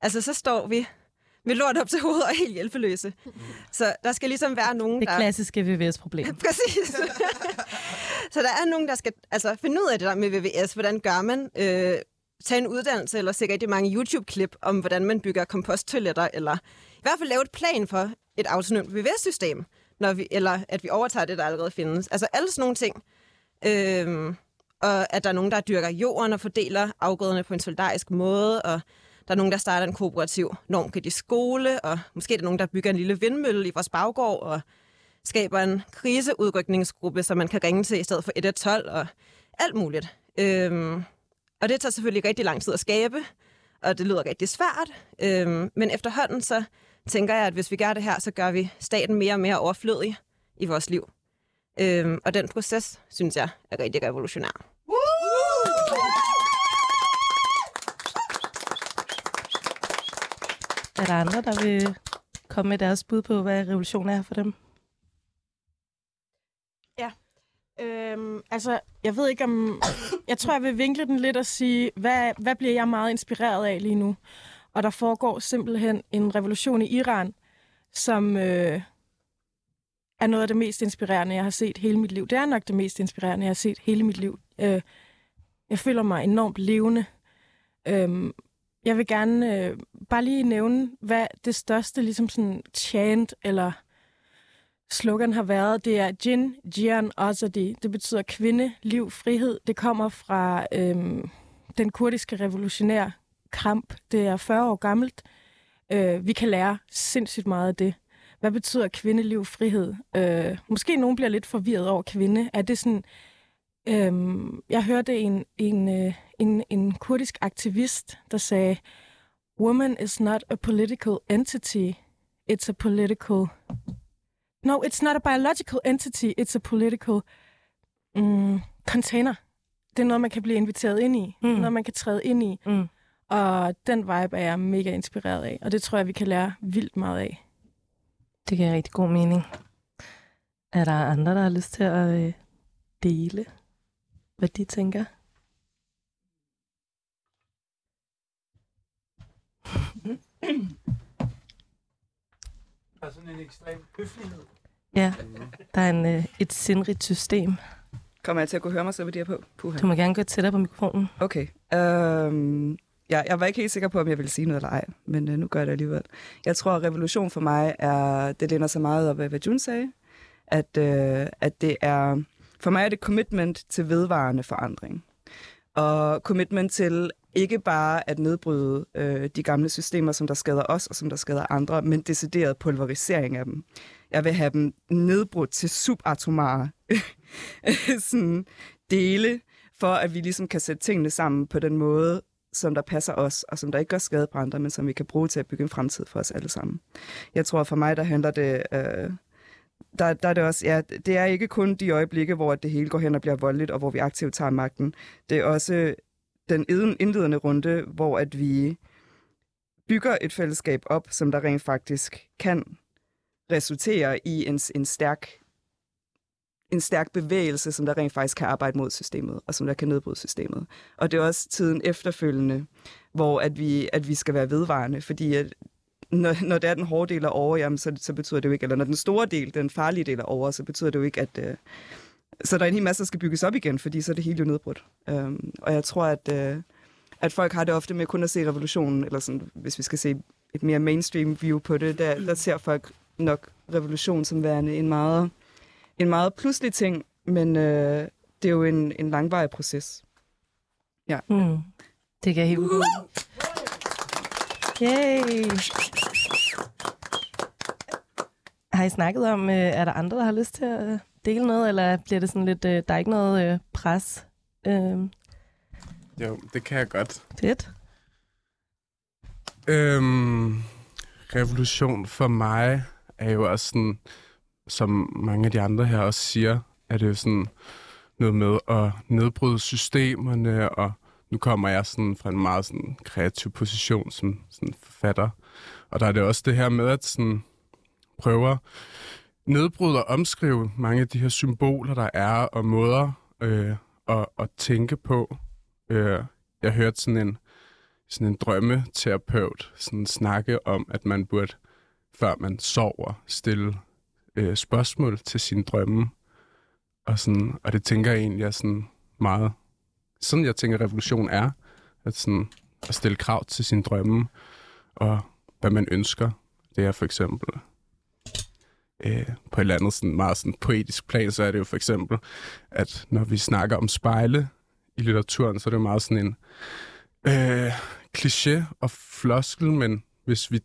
Altså så står vi med lort op til hovedet og helt hjælpeløse. Så der skal ligesom være nogen, Det der... klassiske VVS-problem. [LAUGHS] Præcis. så der er nogen, der skal altså, finde ud af det der med VVS. Hvordan gør man? Øh, tage en uddannelse, eller rigtig mange YouTube-klip om, hvordan man bygger komposttoiletter, eller i hvert fald lave et plan for et autonomt VVS-system, når vi, eller at vi overtager det, der allerede findes. Altså alle sådan nogle ting. Øhm, og at der er nogen, der dyrker jorden og fordeler afgrøderne på en solidarisk måde, og der er nogen, der starter en kooperativ normkritisk skole, og måske er der nogen, der bygger en lille vindmølle i vores baggård, og skaber en kriseudrykningsgruppe, som man kan ringe til i stedet for 112, og alt muligt. Øhm, og det tager selvfølgelig rigtig lang tid at skabe, og det lyder rigtig svært, øhm, men efterhånden så tænker jeg, at hvis vi gør det her, så gør vi staten mere og mere overflødig i vores liv. Øhm, og den proces, synes jeg, er rigtig revolutionær. Er der andre, der vil komme med deres bud på, hvad revolution er for dem? Ja. Øhm, altså, jeg ved ikke om... Jeg tror, jeg vil vinkle den lidt og sige, hvad, hvad bliver jeg meget inspireret af lige nu? Og der foregår simpelthen en revolution i Iran, som øh, er noget af det mest inspirerende, jeg har set hele mit liv. Det er nok det mest inspirerende, jeg har set hele mit liv. Øh, jeg føler mig enormt levende. Øh, jeg vil gerne øh, bare lige nævne, hvad det største ligesom sådan chant eller slogan har været. Det er Jin Jian Azadi. Det betyder kvinde, liv, frihed. Det kommer fra øh, den kurdiske revolutionære kamp. Det er 40 år gammelt. Øh, vi kan lære sindssygt meget af det. Hvad betyder kvindeliv, frihed? Øh, måske nogen bliver lidt forvirret over kvinde. Er det sådan... Øh, jeg hørte en, en, øh, en, en kurdisk aktivist, der sagde, Woman is not a political entity, it's a political... No, it's not a biological entity, it's a political mm, container. Det er noget, man kan blive inviteret ind i. Mm. Noget, man kan træde ind i. Mm. Og den vibe er jeg mega inspireret af, og det tror jeg, vi kan lære vildt meget af. Det giver rigtig god mening. Er der andre, der har lyst til at øh, dele, hvad de tænker? Der er sådan en ekstrem høflighed. Ja, der er en, øh, et sindrigt system. Kommer jeg til at kunne høre mig så med det her på? Puha. Du må gerne gå tættere på mikrofonen. Okay. Øhm, ja, jeg var ikke helt sikker på, om jeg ville sige noget eller ej, men øh, nu gør jeg det alligevel. Jeg tror, at revolution for mig er, det læner sig meget op af, hvad June sagde, at, øh, at det er For mig er det commitment til vedvarende forandring. Og commitment til ikke bare at nedbryde øh, de gamle systemer, som der skader os og som der skader andre, men decideret pulverisering af dem. Jeg vil have dem nedbrudt til subatomare [LAUGHS] sådan dele, for at vi ligesom kan sætte tingene sammen på den måde, som der passer os, og som der ikke gør skade på andre, men som vi kan bruge til at bygge en fremtid for os alle sammen. Jeg tror for mig, der handler det... Øh, der, der er det også, ja, det er ikke kun de øjeblikke, hvor det hele går hen og bliver voldeligt, og hvor vi aktivt tager magten. Det er også den indledende runde, hvor at vi bygger et fællesskab op, som der rent faktisk kan resultere i en, en stærk en stærk bevægelse, som der rent faktisk kan arbejde mod systemet, og som der kan nedbryde systemet. Og det er også tiden efterfølgende, hvor at vi, at vi skal være vedvarende, fordi at når, når det er den hårde del er over, jamen, så, så betyder det jo ikke, eller når den store del, den farlige del er over, så betyder det jo ikke, at... Øh, så der er en hel masse, der skal bygges op igen, fordi så er det hele jo nedbrudt. Øhm, og jeg tror, at, øh, at folk har det ofte med kun at se revolutionen, eller sådan, hvis vi skal se et mere mainstream view på det, der, der ser folk nok revolution som værende en meget, en meget pludselig ting, men øh, det er jo en, en langvarig proces. Ja. Mm. Det kan jeg helt uh! Yay! Har I snakket om, øh, er der andre, der har lyst til at dele noget, eller bliver det sådan lidt, øh, der er ikke noget øh, pres? Øh. Jo, det kan jeg godt. Fedt. Øhm, revolution for mig er jo også sådan, som mange af de andre her også siger, er det jo sådan noget med at nedbryde systemerne, og nu kommer jeg sådan fra en meget sådan kreativ position som sådan forfatter. Og der er det også det her med at sådan prøve at nedbryde og omskrive mange af de her symboler, der er, og måder øh, at, at tænke på. Øh, jeg hørte sådan en, sådan en drømmeterapeut sådan snakke om, at man burde, før man sover, stille øh, spørgsmål til sine drømme. Og, sådan, og det tænker jeg egentlig er sådan meget... Sådan jeg tænker, revolution er. At, sådan, at stille krav til sine drømme, og hvad man ønsker. Det er for eksempel øh, på et eller andet sådan meget sådan poetisk plan, så er det jo for eksempel, at når vi snakker om spejle i litteraturen, så er det jo meget sådan en øh, kliché og floskel, men hvis vi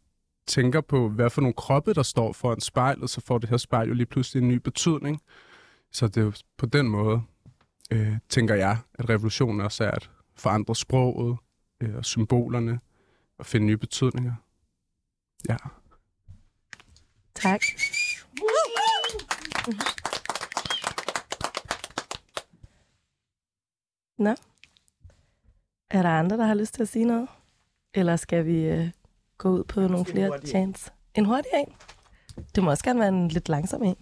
tænker på, hvad for nogle kroppe, der står foran spejlet, så får det her spejl jo lige pludselig en ny betydning. Så det er jo på den måde, øh, tænker jeg, at revolutionen også er at forandre sproget øh, og symbolerne og finde nye betydninger. Ja. Tak. Nå. Er der andre, der har lyst til at sige noget? Eller skal vi øh, gå ud på nogle flere hurtig en. chance? En hurtig en? Det må også gerne være en lidt langsom en.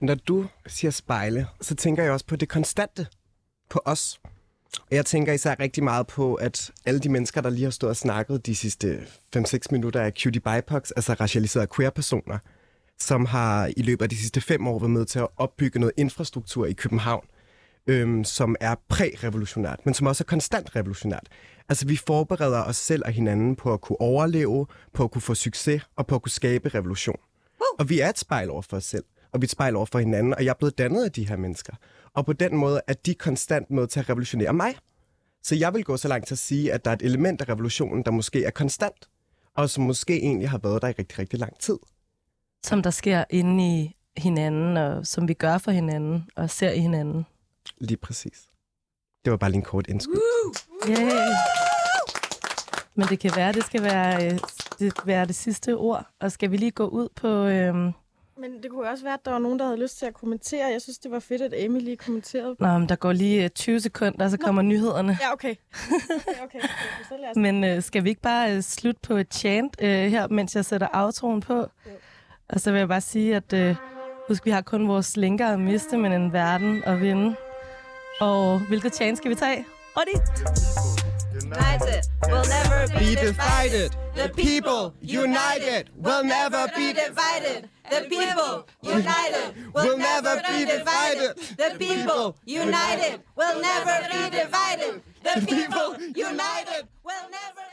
Når du siger spejle, så tænker jeg også på det konstante på os. Og jeg tænker især rigtig meget på, at alle de mennesker, der lige har stået og snakket de sidste 5-6 minutter af cutie BIPOX, altså racialiserede queer-personer, som har i løbet af de sidste fem år været med til at opbygge noget infrastruktur i København, øhm, som er præ-revolutionært, men som også er konstant revolutionært. Altså, vi forbereder os selv og hinanden på at kunne overleve, på at kunne få succes og på at kunne skabe revolution. Og vi er et spejl over for os selv, og vi er et spejl over for hinanden, og jeg er blevet dannet af de her mennesker. Og på den måde er de konstant med til at revolutionere mig. Så jeg vil gå så langt til at sige, at der er et element af revolutionen, der måske er konstant, og som måske egentlig har været der i rigtig, rigtig lang tid. Som der sker inde i hinanden, og som vi gør for hinanden, og ser i hinanden. Lige præcis. Det var bare lige en kort indskud. Yay. Men det kan være, det skal være, øh, det, være det sidste ord. Og skal vi lige gå ud på... Øhm... Men det kunne også være, at der var nogen, der havde lyst til at kommentere. Jeg synes, det var fedt, at Amy lige kommenterede. Nå, men der går lige øh, 20 sekunder, og så kommer nyhederne. Ja, okay. okay, okay. okay. Os... Men øh, skal vi ikke bare øh, slutte på et chant øh, her, mens jeg sætter outroen på? Jo. Og så vil jeg bare sige, at øh, husk, vi har kun vores linker at miste, men en verden at vinde. Og hvilket chant skal vi tage? Ready? United will never be Be divided. divided. The people united will never be divided. The people united will never be divided. The people united will never be divided. The people united will never